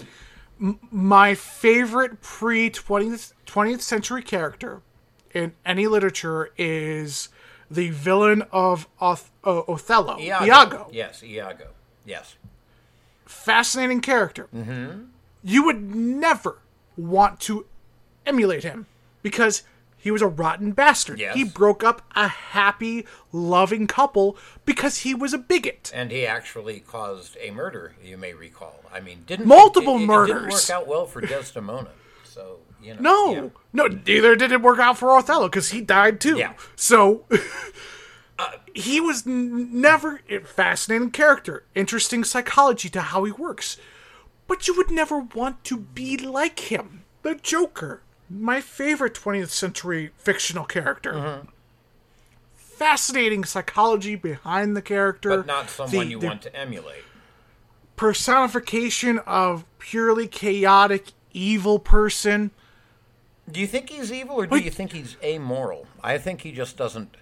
Speaker 1: My favorite pre 20th, 20th century character in any literature is the villain of Oth- uh, Othello,
Speaker 2: Iago.
Speaker 1: Iago.
Speaker 2: Yes, Iago. Yes.
Speaker 1: Fascinating character. Mm-hmm. You would never want to emulate him because he was a rotten bastard.
Speaker 2: Yes.
Speaker 1: He broke up a happy, loving couple because he was a bigot.
Speaker 2: And he actually caused a murder, you may recall. I mean, didn't
Speaker 1: Multiple
Speaker 2: it, it, It
Speaker 1: murders.
Speaker 2: didn't work out well for Desdemona. So you know.
Speaker 1: No,
Speaker 2: yeah.
Speaker 1: no, neither did it work out for Othello because he died too.
Speaker 2: Yeah.
Speaker 1: So *laughs* uh, he was n- never a fascinating character, interesting psychology to how he works, but you would never want to be like him. The Joker, my favorite 20th century fictional character.
Speaker 2: Mm-hmm.
Speaker 1: Fascinating psychology behind the character,
Speaker 2: But not someone
Speaker 1: the-
Speaker 2: you
Speaker 1: the
Speaker 2: want to emulate.
Speaker 1: personification of purely chaotic evil person.
Speaker 2: Do you think he's evil or do you think he's amoral? I think he just doesn't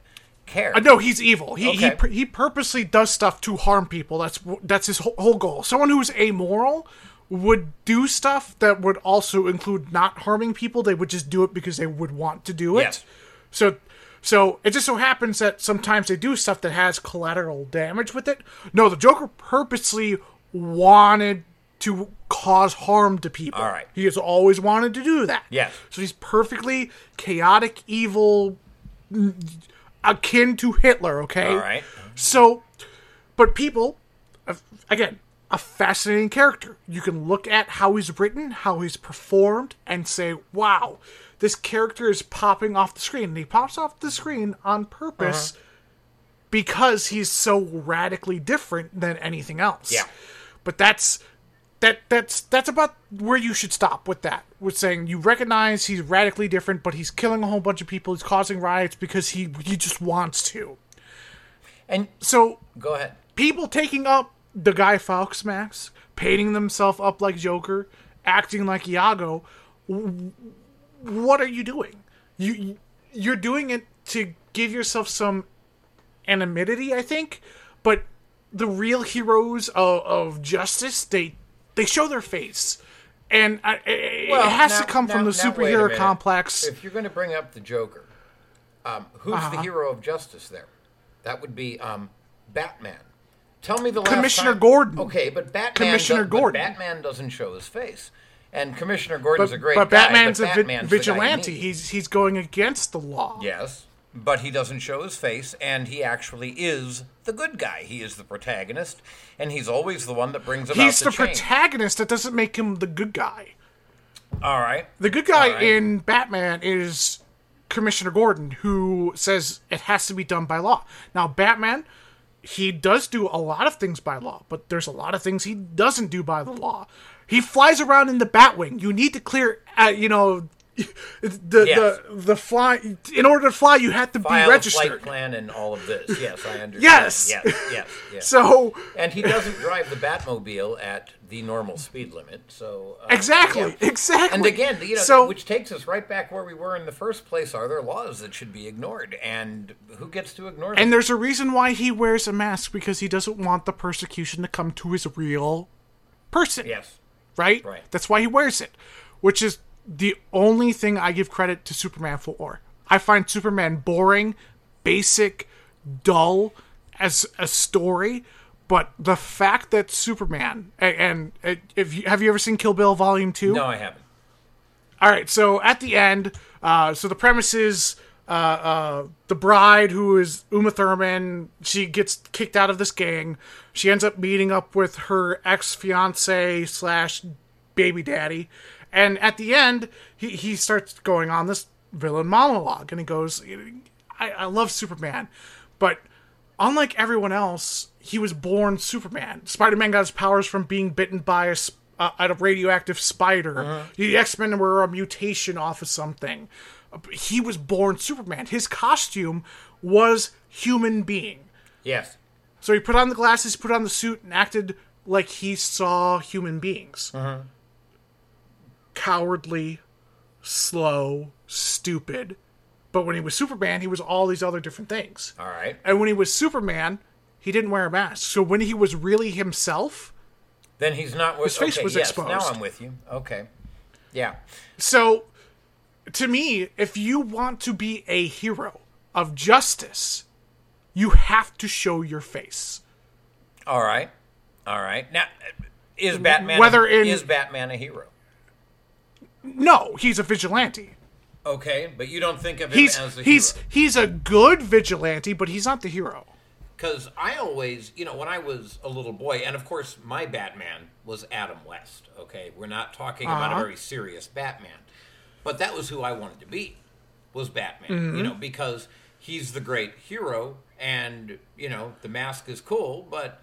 Speaker 2: care.
Speaker 1: Uh, no, he's evil. He he
Speaker 2: Okay.
Speaker 1: pur- he purposely does stuff to harm people. That's that's his whole, whole goal. Someone who's amoral would do stuff that would also include not harming people. They would just do it because they would want to do it.
Speaker 2: Yes.
Speaker 1: So so it just so happens that sometimes they do stuff that has collateral damage with it. No, the Joker purposely wanted to cause harm to people.
Speaker 2: All right.
Speaker 1: He has always wanted to do that.
Speaker 2: Yes.
Speaker 1: So he's perfectly chaotic, evil, akin to Hitler, okay?
Speaker 2: All right.
Speaker 1: So, but people, uh, again, a fascinating character. You can look at how he's written, how he's performed, and say, wow, this character is popping off the screen. And he pops off the screen on purpose
Speaker 2: Uh-huh.
Speaker 1: because he's so radically different than anything else.
Speaker 2: Yeah.
Speaker 1: But that's. That that's that's about where you should stop with that. With saying you recognize he's radically different, but he's killing a whole bunch of people. He's causing riots because he he just wants to.
Speaker 2: And
Speaker 1: So
Speaker 2: go ahead.
Speaker 1: people taking up the Guy Fawkes mask, painting themselves up like Joker, acting like Iago. What are you doing? You you're doing it to give yourself some anonymity, I think. But the real heroes of, of justice, they they show their face, and I, it
Speaker 2: Well,
Speaker 1: it has
Speaker 2: now-
Speaker 1: to come from the
Speaker 2: now,
Speaker 1: superhero complex.
Speaker 2: If you're going to bring up the Joker, um, who's
Speaker 1: Uh-huh.
Speaker 2: the hero of justice there? That would be um, Batman. Tell me the last
Speaker 1: Commissioner
Speaker 2: time-
Speaker 1: Gordon.
Speaker 2: Okay, but Batman.
Speaker 1: Commissioner
Speaker 2: does-
Speaker 1: Gordon.
Speaker 2: Batman doesn't show his face, and Commissioner Gordon's
Speaker 1: but,
Speaker 2: a great
Speaker 1: but
Speaker 2: guy.
Speaker 1: Batman's
Speaker 2: but
Speaker 1: a
Speaker 2: Batman's
Speaker 1: vigilante. He's he's going against the law.
Speaker 2: Yes, but he doesn't show his face, and he actually is the good guy. He is the protagonist, and he's always the one that brings about
Speaker 1: He's
Speaker 2: the,
Speaker 1: the protagonist. That doesn't make him the good guy.
Speaker 2: All right.
Speaker 1: The good guy
Speaker 2: right.
Speaker 1: in Batman is Commissioner Gordon, who says it has to be done by law. Now, Batman, he does do a lot of things by law, but there's a lot of things he doesn't do by the law. He flies around in the Batwing. You need to clear, uh, you know, *laughs* the
Speaker 2: Yes.
Speaker 1: the the fly. In order to fly, you have to
Speaker 2: File
Speaker 1: be
Speaker 2: flight
Speaker 1: registered.
Speaker 2: plan and all of this. Yes, I understand.
Speaker 1: Yes.
Speaker 2: Yes. Yes. Yes. *laughs*
Speaker 1: So
Speaker 2: and he doesn't drive the Batmobile at the normal speed limit. So uh,
Speaker 1: exactly,
Speaker 2: yeah.
Speaker 1: exactly.
Speaker 2: And again, you know,
Speaker 1: so
Speaker 2: which takes us right back where we were in the first place. Are there laws that should be ignored, and who gets to ignore them?
Speaker 1: And there's a reason why he wears a mask because he doesn't want the persecution to come to his real person.
Speaker 2: yes.
Speaker 1: Right?
Speaker 2: Right.
Speaker 1: That's why he wears it. Which is the only thing I give credit to Superman for. I find Superman boring, basic, dull as a story, but the fact that Superman and, and if you have you ever seen Kill Bill Volume 2?
Speaker 2: No, I haven't.
Speaker 1: All right, so at the end, uh, so the premise is uh, uh, the bride, who is Uma Thurman, she gets kicked out of this gang. She ends up meeting up with her ex fiance slash baby daddy, and at the end, he he starts going on this villain monologue, and he goes, "I, I love Superman, but." Unlike everyone else, he was born Superman. Spider-Man got his powers from being bitten by a, uh, a radioactive spider. The X-Men were a mutation off of something. He was born Superman. His costume was human being.
Speaker 2: Yes.
Speaker 1: So he put on the glasses, put on the suit, and acted like he saw human beings. Cowardly, slow, stupid. But when he was Superman, he was all these other different things.
Speaker 2: All right.
Speaker 1: And when he was Superman, he didn't wear a mask. So when he was really himself,
Speaker 2: Then he's not. His
Speaker 1: face
Speaker 2: okay,
Speaker 1: was
Speaker 2: yes,
Speaker 1: exposed.
Speaker 2: Now I'm with you. Okay. Yeah.
Speaker 1: so to me, if you want to be a hero of justice, you have to show your face.
Speaker 2: All right. All right. Now, is Batman
Speaker 1: Whether
Speaker 2: a,
Speaker 1: in-
Speaker 2: is Batman a hero?
Speaker 1: No, he's a vigilante.
Speaker 2: Okay, but you don't think of him
Speaker 1: He's
Speaker 2: as a
Speaker 1: he's
Speaker 2: hero.
Speaker 1: he's a good vigilante, but he's not the hero.
Speaker 2: Because I always, you know, when I was a little boy, and of course my Batman was Adam West. Okay, we're not talking about a
Speaker 1: Uh-huh.
Speaker 2: very serious Batman, but that was who I wanted to be, was Batman.
Speaker 1: Mm-hmm.
Speaker 2: You know, because he's the great hero, and you know the mask is cool, but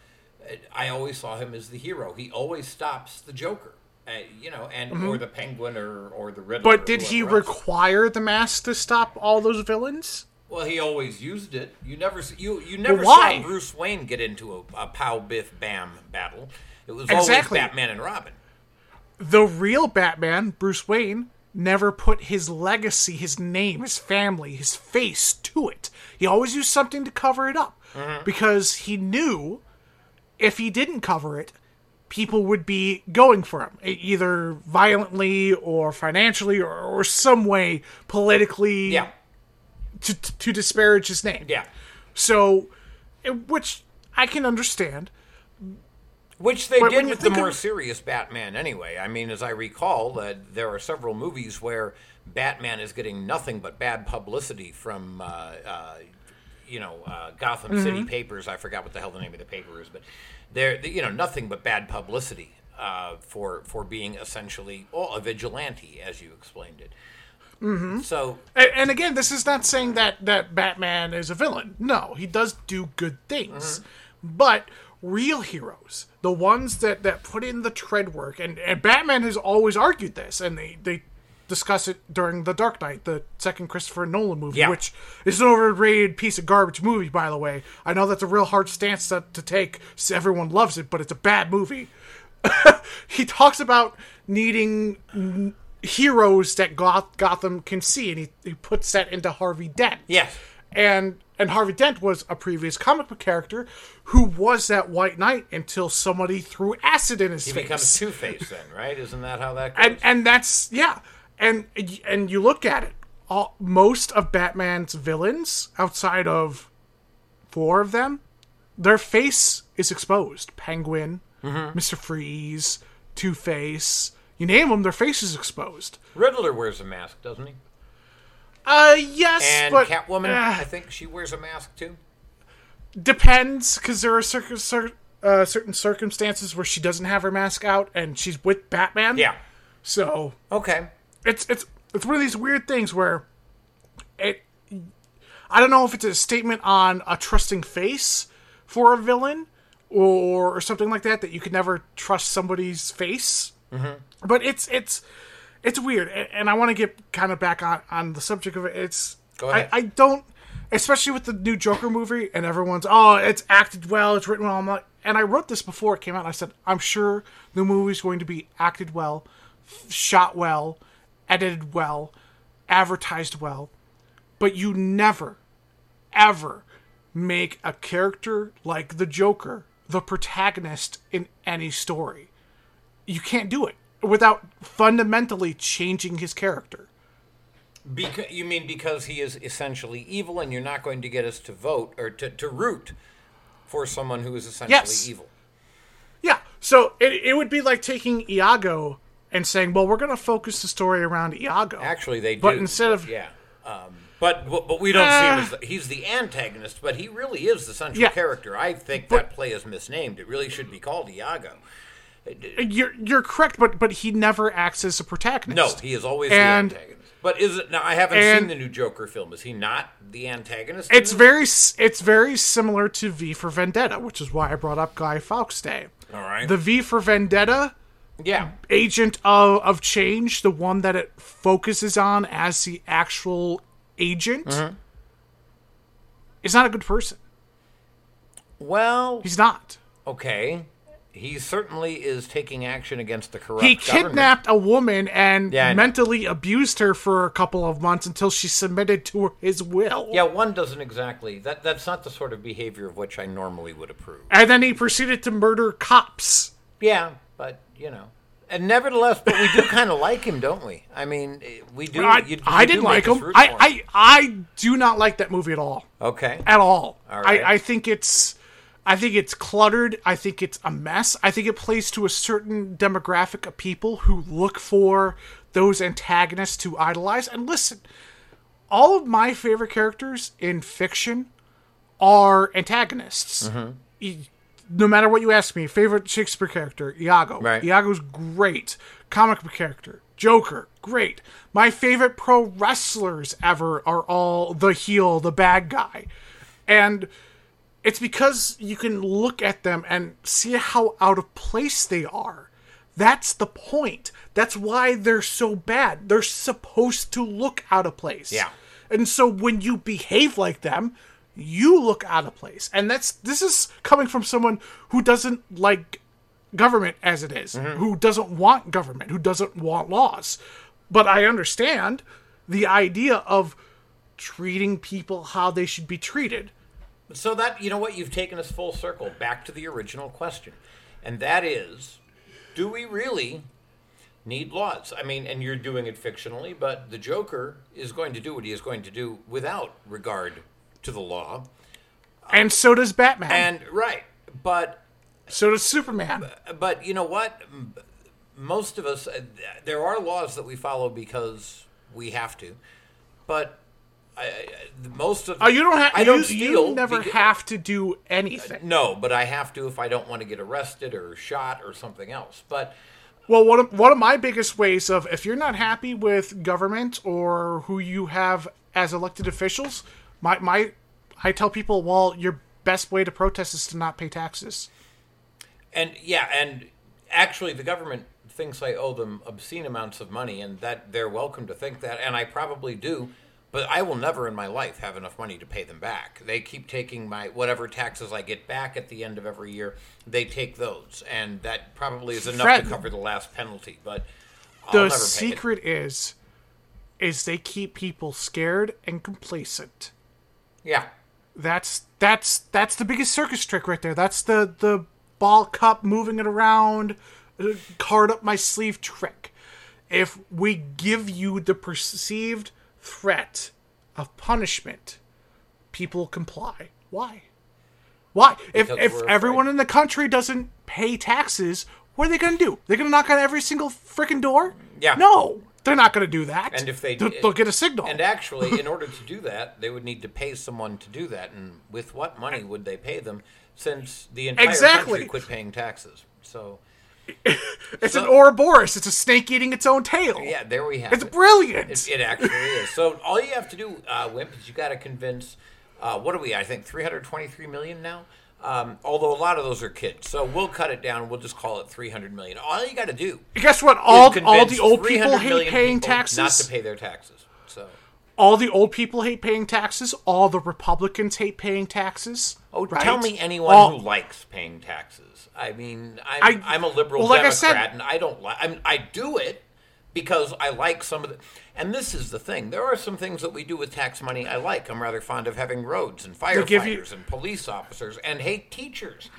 Speaker 2: uh, I always saw him as the hero. He always stops the Joker. Uh, you know, and or the Penguin or or the Riddler.
Speaker 1: Mm-hmm. But did he
Speaker 2: else.
Speaker 1: require the mask to stop all those villains?
Speaker 2: Well, he always used it. You never, you you never saw Bruce Wayne get into a, a pow biff bam battle. It was
Speaker 1: Exactly.
Speaker 2: always Batman and Robin.
Speaker 1: The real Batman, Bruce Wayne, never put his legacy, his name, his family, his face to it. He always used something to cover it up mm-hmm. because he knew if he didn't cover it, people would be going for him, either violently or financially or, or some way politically
Speaker 2: Yeah.
Speaker 1: To, to disparage his name.
Speaker 2: Yeah.
Speaker 1: So, which I can understand.
Speaker 2: Which they
Speaker 1: But
Speaker 2: did with the more
Speaker 1: of-
Speaker 2: serious Batman anyway. I mean, as I recall, uh, there are several movies where Batman is getting nothing but bad publicity from, uh, uh, you know, uh, Gotham
Speaker 1: Mm-hmm.
Speaker 2: City papers. I forgot what the hell the name of the paper is, but they're, you know, nothing but bad publicity uh, for, for being essentially oh, a vigilante, as you explained it. Mm-hmm. So,
Speaker 1: And, and again, this is not saying that that Batman is a villain. No, he does do good things, but real heroes, the ones that that put in the tread work, and and Batman has always argued this, and they they discuss it during the Dark Knight, the second Christopher Nolan movie,
Speaker 2: Yeah.
Speaker 1: which is an overrated piece of garbage movie, by the way. I know that's a real hard stance to, to take. Everyone loves it, but it's a bad movie. *laughs* he talks about needing heroes that Goth- Gotham can see, and he, he puts that into Harvey Dent.
Speaker 2: yes.
Speaker 1: And and Harvey Dent was a previous comic book character who was that White Knight until somebody threw acid in his
Speaker 2: He
Speaker 1: face.
Speaker 2: becomes Two Face then, right? Isn't that how that goes?
Speaker 1: and and that's yeah. And and you look at it, all, most of Batman's villains, outside of four of them, their face is exposed. Penguin,
Speaker 2: Mm-hmm.
Speaker 1: Mister Freeze, Two Face, you name them, their face is exposed.
Speaker 2: Riddler wears a mask, doesn't he?
Speaker 1: Uh, yes,
Speaker 2: And
Speaker 1: but
Speaker 2: Catwoman,
Speaker 1: uh,
Speaker 2: I think she wears a mask too.
Speaker 1: depends because there are cir- cir- uh, certain circumstances where she doesn't have her mask out and she's with Batman.
Speaker 2: Yeah.
Speaker 1: So
Speaker 2: Okay.
Speaker 1: it's it's it's one of these weird things where it I don't know if it's a statement on a trusting face for a villain or, or something like that that you could never trust somebody's face. Mm-hmm. But it's it's it's weird, and I want to get kind of back on on the subject of it. It's
Speaker 2: Go ahead.
Speaker 1: I, I don't, especially with the new Joker movie, and everyone's oh, it's acted well, it's written well. I'm like, and I wrote this before it came out. And I said I'm sure the movie's going to be acted well, shot well, edited well, advertised well, but you never, ever make a character like the Joker the protagonist in any story. You can't do it without fundamentally changing his character.
Speaker 2: Because you mean because he is essentially evil, and you're not going to get us to vote or to, to root for someone who is essentially
Speaker 1: Yes.
Speaker 2: evil.
Speaker 1: Yeah, so it, it would be like taking Iago and saying, well, we're going to focus the story around Iago.
Speaker 2: Actually, they do.
Speaker 1: But instead of-
Speaker 2: yeah, um, but but but we don't see him
Speaker 1: Uh,
Speaker 2: as the, he's the antagonist, but he really is the central
Speaker 1: Yeah.
Speaker 2: character. I think
Speaker 1: But-
Speaker 2: that play is misnamed. It really should be called Iago.
Speaker 1: You're, you're correct, but, but he never acts as a protagonist.
Speaker 2: No, he is always
Speaker 1: And-
Speaker 2: the antagonist. But is it now? I haven't seen the new Joker film. Is he not the antagonist?
Speaker 1: It's very it's very similar to V for Vendetta, which is why I brought up Guy Fawkes Day.
Speaker 2: all right.
Speaker 1: The V for Vendetta
Speaker 2: yeah,
Speaker 1: agent of, of change, the one that it focuses on as the actual agent,
Speaker 2: Mm-hmm.
Speaker 1: is not a good person.
Speaker 2: well,
Speaker 1: He's not.
Speaker 2: okay. He certainly is taking action against the corrupt.
Speaker 1: He
Speaker 2: government.
Speaker 1: kidnapped a woman and
Speaker 2: Yeah,
Speaker 1: mentally abused her for a couple of months until she submitted to his will.
Speaker 2: Yeah, one doesn't exactly. That that's not the sort of behavior of which I normally would approve.
Speaker 1: And then he proceeded to murder cops.
Speaker 2: Yeah, but you know, and nevertheless, but we do *laughs* kind of like him, don't we? I mean, we do.
Speaker 1: I,
Speaker 2: you- you
Speaker 1: I didn't like him. I, I, I do not like that movie at all.
Speaker 2: okay.
Speaker 1: At all.
Speaker 2: All right.
Speaker 1: I, I think it's I think it's cluttered. I think it's a mess. I think it plays to a certain demographic of people who look for those antagonists to idolize. And listen, all of my favorite characters in fiction are antagonists.
Speaker 2: Mm-hmm.
Speaker 1: No matter what you ask me, favorite Shakespeare character, Iago.
Speaker 2: Right.
Speaker 1: Iago's great. Comic book character, Joker, great. My favorite pro wrestlers ever are all the heel, the bad guy. And it's because you can look at them and see how out of place they are. That's the point. That's why they're so bad. They're supposed to look out of place.
Speaker 2: Yeah.
Speaker 1: And so when you behave like them, you look out of place. And that's this is coming from someone who doesn't like government as it is, mm-hmm. who doesn't want government, who doesn't want laws. but I understand the idea of treating people how they should be treated.
Speaker 2: So that you know what you've taken us full circle back to the original question, and that is, do we really need laws? I mean, and you're doing it fictionally, but the Joker is going to do what he is going to do without regard to the law.
Speaker 1: And so does Batman.
Speaker 2: And right, but
Speaker 1: so does Superman.
Speaker 2: but you know what? Most of us, uh, there are laws that we follow because we have to, but I, most of
Speaker 1: Oh, you don't have.
Speaker 2: I don't
Speaker 1: you,
Speaker 2: steal.
Speaker 1: You never
Speaker 2: beca-
Speaker 1: have to do anything.
Speaker 2: No, but I have to if I don't want to get arrested or shot or something else. But
Speaker 1: Well, one of, one of my biggest ways of if you're not happy with government or who you have as elected officials, my my I tell people, well, your best way to protest is to not pay taxes.
Speaker 2: and yeah, and actually, the government thinks I owe them obscene amounts of money, and that they're welcome to think that, and I probably do. But I will never in my life have enough money to pay them back. They keep taking my whatever taxes I get back at the end of every year. They take those, and that probably is enough
Speaker 1: Fred-
Speaker 2: to cover the last penalty. But I'll
Speaker 1: The secret is, is they keep people scared and complacent.
Speaker 2: Yeah,
Speaker 1: That's that's that's the biggest circus trick right there. That's the the ball cup moving it around, uh, card up my sleeve trick. If we give you the perceived threat of punishment, people comply. Why? Why? If
Speaker 2: Because
Speaker 1: if everyone in the country doesn't pay taxes, what are they going to do? They're going to knock on every single freaking door?
Speaker 2: Yeah.
Speaker 1: No, they're not going to do that.
Speaker 2: And if they
Speaker 1: they'll, they'll get a signal.
Speaker 2: And actually, in order to do that, they would need to pay someone to do that. And with what money would they pay them? Since the entire
Speaker 1: Exactly.
Speaker 2: country quit paying taxes. So
Speaker 1: it's an
Speaker 2: so-
Speaker 1: Ouroboros. It's a snake eating its own tail.
Speaker 2: yeah, there we have it.
Speaker 1: It's
Speaker 2: it.
Speaker 1: brilliant.
Speaker 2: It, it actually is. So all you have to do, uh, Wimp, is you got to convince. Uh, what are we? I think 323 million now. Um, although a lot of those are kids, so we'll cut it down. We'll just call it 300 million. All you got to do
Speaker 1: Guess what? All all the old people hate paying
Speaker 2: people
Speaker 1: taxes.
Speaker 2: not to pay their taxes. So
Speaker 1: all the old people hate paying taxes. All the Republicans hate paying taxes.
Speaker 2: Oh,
Speaker 1: right?
Speaker 2: tell me anyone
Speaker 1: All-
Speaker 2: who likes paying taxes. I mean, I'm,
Speaker 1: I-
Speaker 2: I, am a liberal
Speaker 1: well, like I
Speaker 2: Democrat,
Speaker 1: said-
Speaker 2: and I don't like. I'm, I do it because I like some of the. And this is the thing: there are some things that we do with tax money I like. I'm rather fond of having roads and
Speaker 1: give you-
Speaker 2: firefighters and police officers, and hate teachers.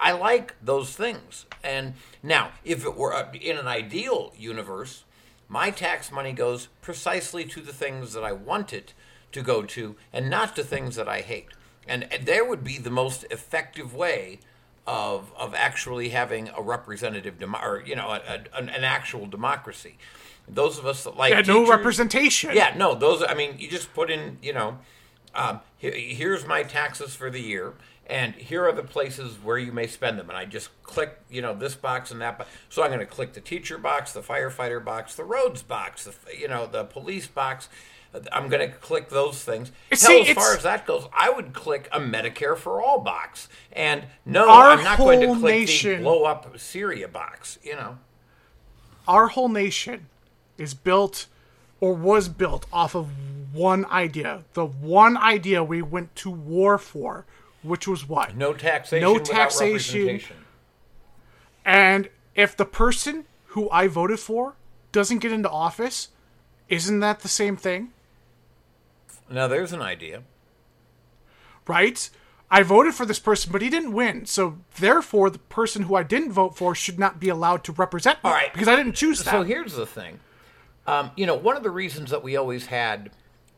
Speaker 2: I like those things. And now, if it were in an ideal universe, my tax money goes precisely to the things that I want it to go to, and not to things that I hate. And, and there would be the most effective way of of actually having a representative demo- or you know a, a, an, an actual democracy. Those of us that like
Speaker 1: Yeah, no representation.
Speaker 2: Yeah, no, those. I mean, you just put in, you know, um, he- here's my taxes for the year, and here are the places where you may spend them, and I just click, you know, this box and that. box. So I'm going to click the teacher box, the firefighter box, the roads box, the you know, the police box. I'm going to click those things.
Speaker 1: See,
Speaker 2: Hell, as far as that goes, I would click a Medicare for all box, and no, I'm not going to click
Speaker 1: nation-
Speaker 2: the blow up Syria box. You know.
Speaker 1: Our whole nation is built or was built off of one idea. The one idea we went to war for, which was what?
Speaker 2: No taxation.
Speaker 1: No taxation. And if the person who I voted for doesn't get into office, isn't that the same thing?
Speaker 2: Now there's an idea.
Speaker 1: Right? I voted for this person, but he didn't win. So therefore, the person who I didn't vote for should not be allowed to represent me
Speaker 2: All right.
Speaker 1: because I didn't choose that.
Speaker 2: So here's the thing. Um, you know, one of the reasons that we always had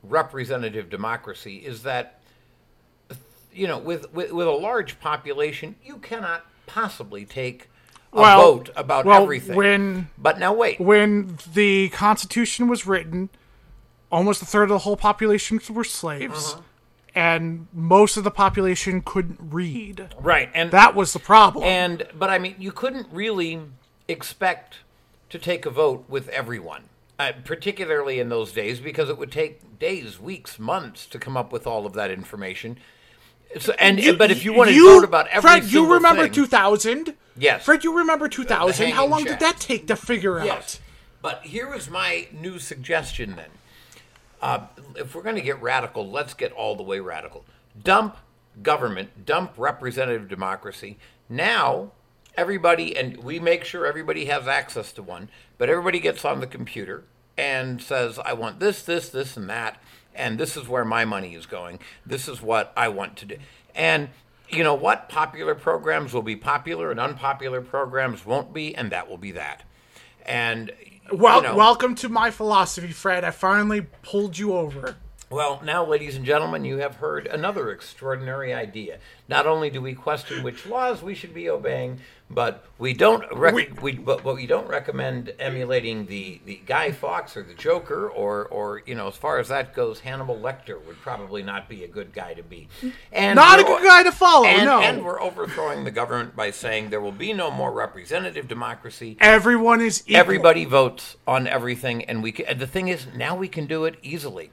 Speaker 2: representative democracy is that, you know, with, with, with a large population, you cannot possibly take a
Speaker 1: Well-
Speaker 2: vote about
Speaker 1: well,
Speaker 2: everything.
Speaker 1: when-
Speaker 2: but now wait.
Speaker 1: when the Constitution was written, almost a third of the whole population were slaves,
Speaker 2: Uh-huh.
Speaker 1: and most of the population couldn't read.
Speaker 2: Right, and
Speaker 1: That was the problem.
Speaker 2: and but I mean, you couldn't really expect to take a vote with everyone, uh, particularly in those days, because it would take days, weeks, months to come up with all of that information. So, and
Speaker 1: You-
Speaker 2: but if you want to vote about every
Speaker 1: Fred, you remember 2000?
Speaker 2: Yes.
Speaker 1: Fred, you remember 2000? How
Speaker 2: hanging
Speaker 1: long did that take to figure
Speaker 2: Yes.
Speaker 1: out?
Speaker 2: But here is my new suggestion then. Uh, if we're going to get radical, let's get all the way radical. Dump government, dump representative democracy. Now, everybody, and we make sure everybody has access to one, but everybody gets on the computer and says, I want this, this, this, and that, and this is where my money is going. This is what I want to do. And you know what? Popular programs will be popular, and unpopular programs won't be, and that will be that. And
Speaker 1: Well,
Speaker 2: you know,
Speaker 1: welcome to my philosophy, Fred. I finally pulled you over.
Speaker 2: Well, now, ladies and gentlemen, you have heard another extraordinary idea. Not only do we question which laws we should be obeying, but we don't rec-
Speaker 1: We-
Speaker 2: we, but, but we don't recommend emulating the, the Guy Fawkes or the Joker, or or you know, as far as that goes, Hannibal Lecter would probably not be a good guy to be. And
Speaker 1: Not a good guy to follow,
Speaker 2: And,
Speaker 1: no.
Speaker 2: and we're overthrowing the government by saying there will be no more representative democracy.
Speaker 1: Everyone is equal.
Speaker 2: Everybody votes on everything, and we. Can, and the thing is, now we can do it easily.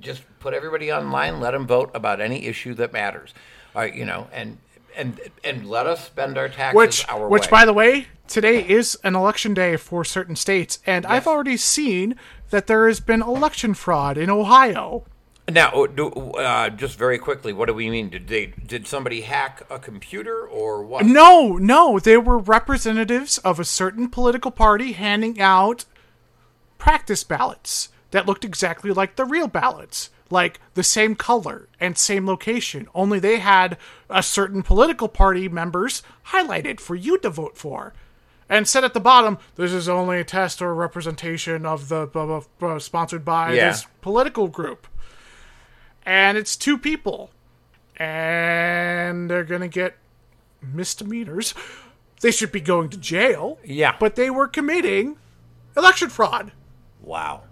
Speaker 2: Just put everybody online, let them vote about any issue that matters. All right, you know, and and and let us spend our taxes
Speaker 1: Which,
Speaker 2: our
Speaker 1: which,
Speaker 2: way.
Speaker 1: by the way, today is an election day for certain states, and I've already seen that there has been election fraud in Ohio.
Speaker 2: now, do, uh, just very quickly, what do we mean? Did they did somebody hack a computer or what?
Speaker 1: No, no, they were representatives of a certain political party handing out practice ballots that looked exactly like the real ballots, like the same color and same location. Only they had a certain political party members highlighted for you to vote for. And said at the bottom, "This is only a test or representation of the blah, blah, blah, sponsored by
Speaker 2: Yeah.
Speaker 1: this political group." And it's two people, and they're gonna get misdemeanors. They should be going to jail.
Speaker 2: Yeah.
Speaker 1: But they were committing election fraud.
Speaker 2: Wow.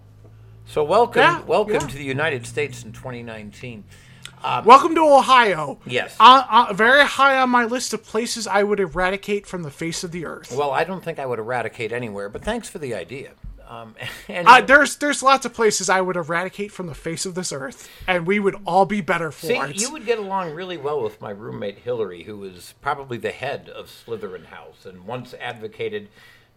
Speaker 2: So welcome,
Speaker 1: Yeah,
Speaker 2: welcome
Speaker 1: yeah.
Speaker 2: to the United States in 2019.
Speaker 1: Welcome to Ohio.
Speaker 2: Yes.
Speaker 1: Uh, uh, very high on my list of places I would eradicate from the face of the earth.
Speaker 2: Well, I don't think I would eradicate anywhere, but thanks for the idea. Um, *laughs* and
Speaker 1: Uh, there's there's lots of places I would eradicate from the face of this earth, and we would all be better for
Speaker 2: See,
Speaker 1: it.
Speaker 2: you would get along really well with my roommate Hillary, who is probably the head of Slytherin House, and once advocated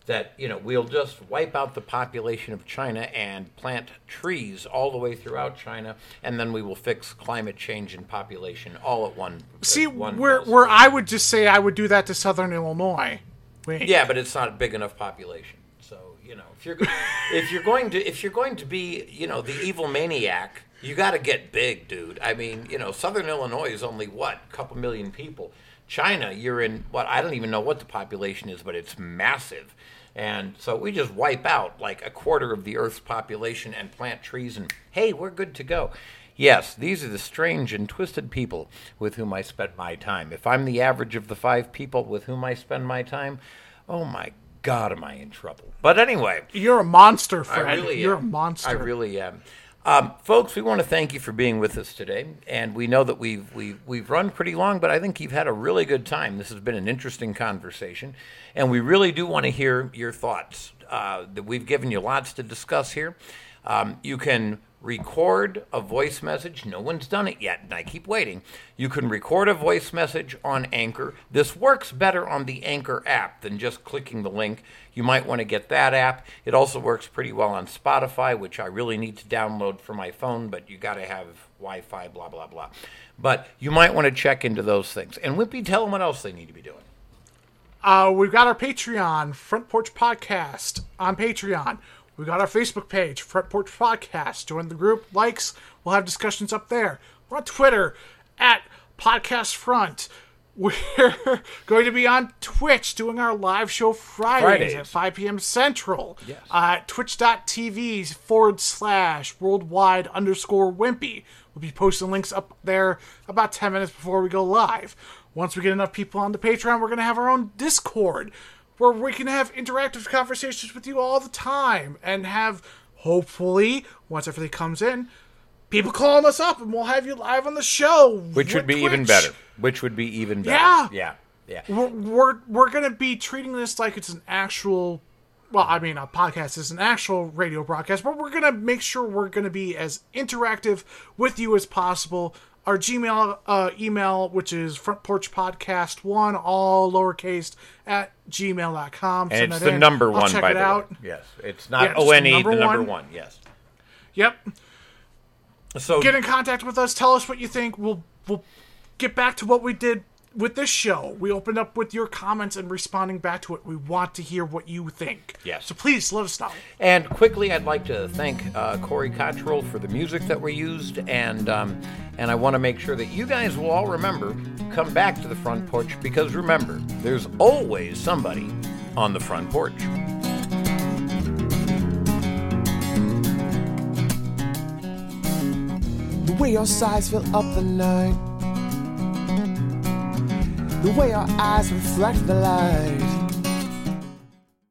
Speaker 2: that you know we'll just wipe out the population of China and plant trees all the way throughout China, and then we will fix climate change and population all at one.
Speaker 1: See,
Speaker 2: at one
Speaker 1: where where. I would just say I would do that to Southern Illinois. Wait.
Speaker 2: Yeah, but it's not a big enough population. So you know, if you're *laughs* if you're going to if you're going to be you know the evil maniac, you got to get big, dude. I mean, you know, Southern Illinois is only what a couple million people. China, you're in what I don't even know what the population is, but it's massive. And so we just wipe out like a quarter of the Earth's population and plant trees, and hey, we're good to go. Yes, these are the strange and twisted people with whom I spend my time. If I'm the average of the five people with whom I spend my time, oh my God, am I in trouble? But anyway,
Speaker 1: You're a monster,
Speaker 2: I really
Speaker 1: You're
Speaker 2: am.
Speaker 1: a monster.
Speaker 2: I really am. Um, folks, we want to thank you for being with us today, and we know that we've we've we've run pretty long, but I think you've had a really good time. This has been an interesting conversation, and we really do want to hear your thoughts. Uh, that we've given you lots to discuss here. Um, you can record a voice message. No one's done it yet, and I keep waiting. You can record a voice message on Anchor. This works better on the Anchor app than just clicking the link. You might want to get that app. It also works pretty well on Spotify, which I really need to download for my phone, but you got to have Wi Fi, blah, blah, blah. But you might want to check into those things. And Wimpy, tell them what else they need to be doing.
Speaker 1: Uh, we've got our Patreon, Front Porch Podcast, on Patreon. We've got our Facebook page, Front Porch Podcast. Join the group, likes. We'll have discussions up there. We're on Twitter at Podcast Front. We're *laughs* going to be on Twitch doing our live show Fridays,
Speaker 2: Fridays.
Speaker 1: at 5 p.m. Central.
Speaker 2: Yes.
Speaker 1: Uh, Twitch.tv forward slash worldwide underscore wimpy. We'll be posting links up there about 10 minutes before we go live. Once we get enough people on the Patreon, we're going to have our own Discord where we can have interactive conversations with you all the time and have, hopefully, once everything comes in, people calling us up and we'll have you live on the show.
Speaker 2: Which would be even better. Which would be even better.
Speaker 1: Yeah.
Speaker 2: Yeah. Yeah.
Speaker 1: We're, we're, we're going to be treating this like it's an actual. Well, I mean, a podcast is an actual radio broadcast, but we're going to make sure we're going to be as interactive with you as possible. Our Gmail uh, email, which is front porch podcast one, all lowercase at gmail.com.
Speaker 2: And
Speaker 1: Send
Speaker 2: it's the
Speaker 1: in.
Speaker 2: number
Speaker 1: I'll
Speaker 2: one,
Speaker 1: check
Speaker 2: by
Speaker 1: it
Speaker 2: the
Speaker 1: out.
Speaker 2: way. Yes. It's not
Speaker 1: Yeah,
Speaker 2: O N E,
Speaker 1: the number one.
Speaker 2: one. Yes.
Speaker 1: Yep.
Speaker 2: So
Speaker 1: Get in contact with us. Tell us what you think. We'll we'll get back to what we did with this show, we open up with your comments and responding back to it. We want to hear what you think.
Speaker 2: Yes.
Speaker 1: So please let us know.
Speaker 2: And quickly, I'd like to thank uh, Corey Cottrell for the music that we used, and um, and I want to make sure that you guys will all remember come back to the front porch because remember, there's always somebody on the front porch.
Speaker 3: The way your sighs fill up the night. The way our eyes reflect the light.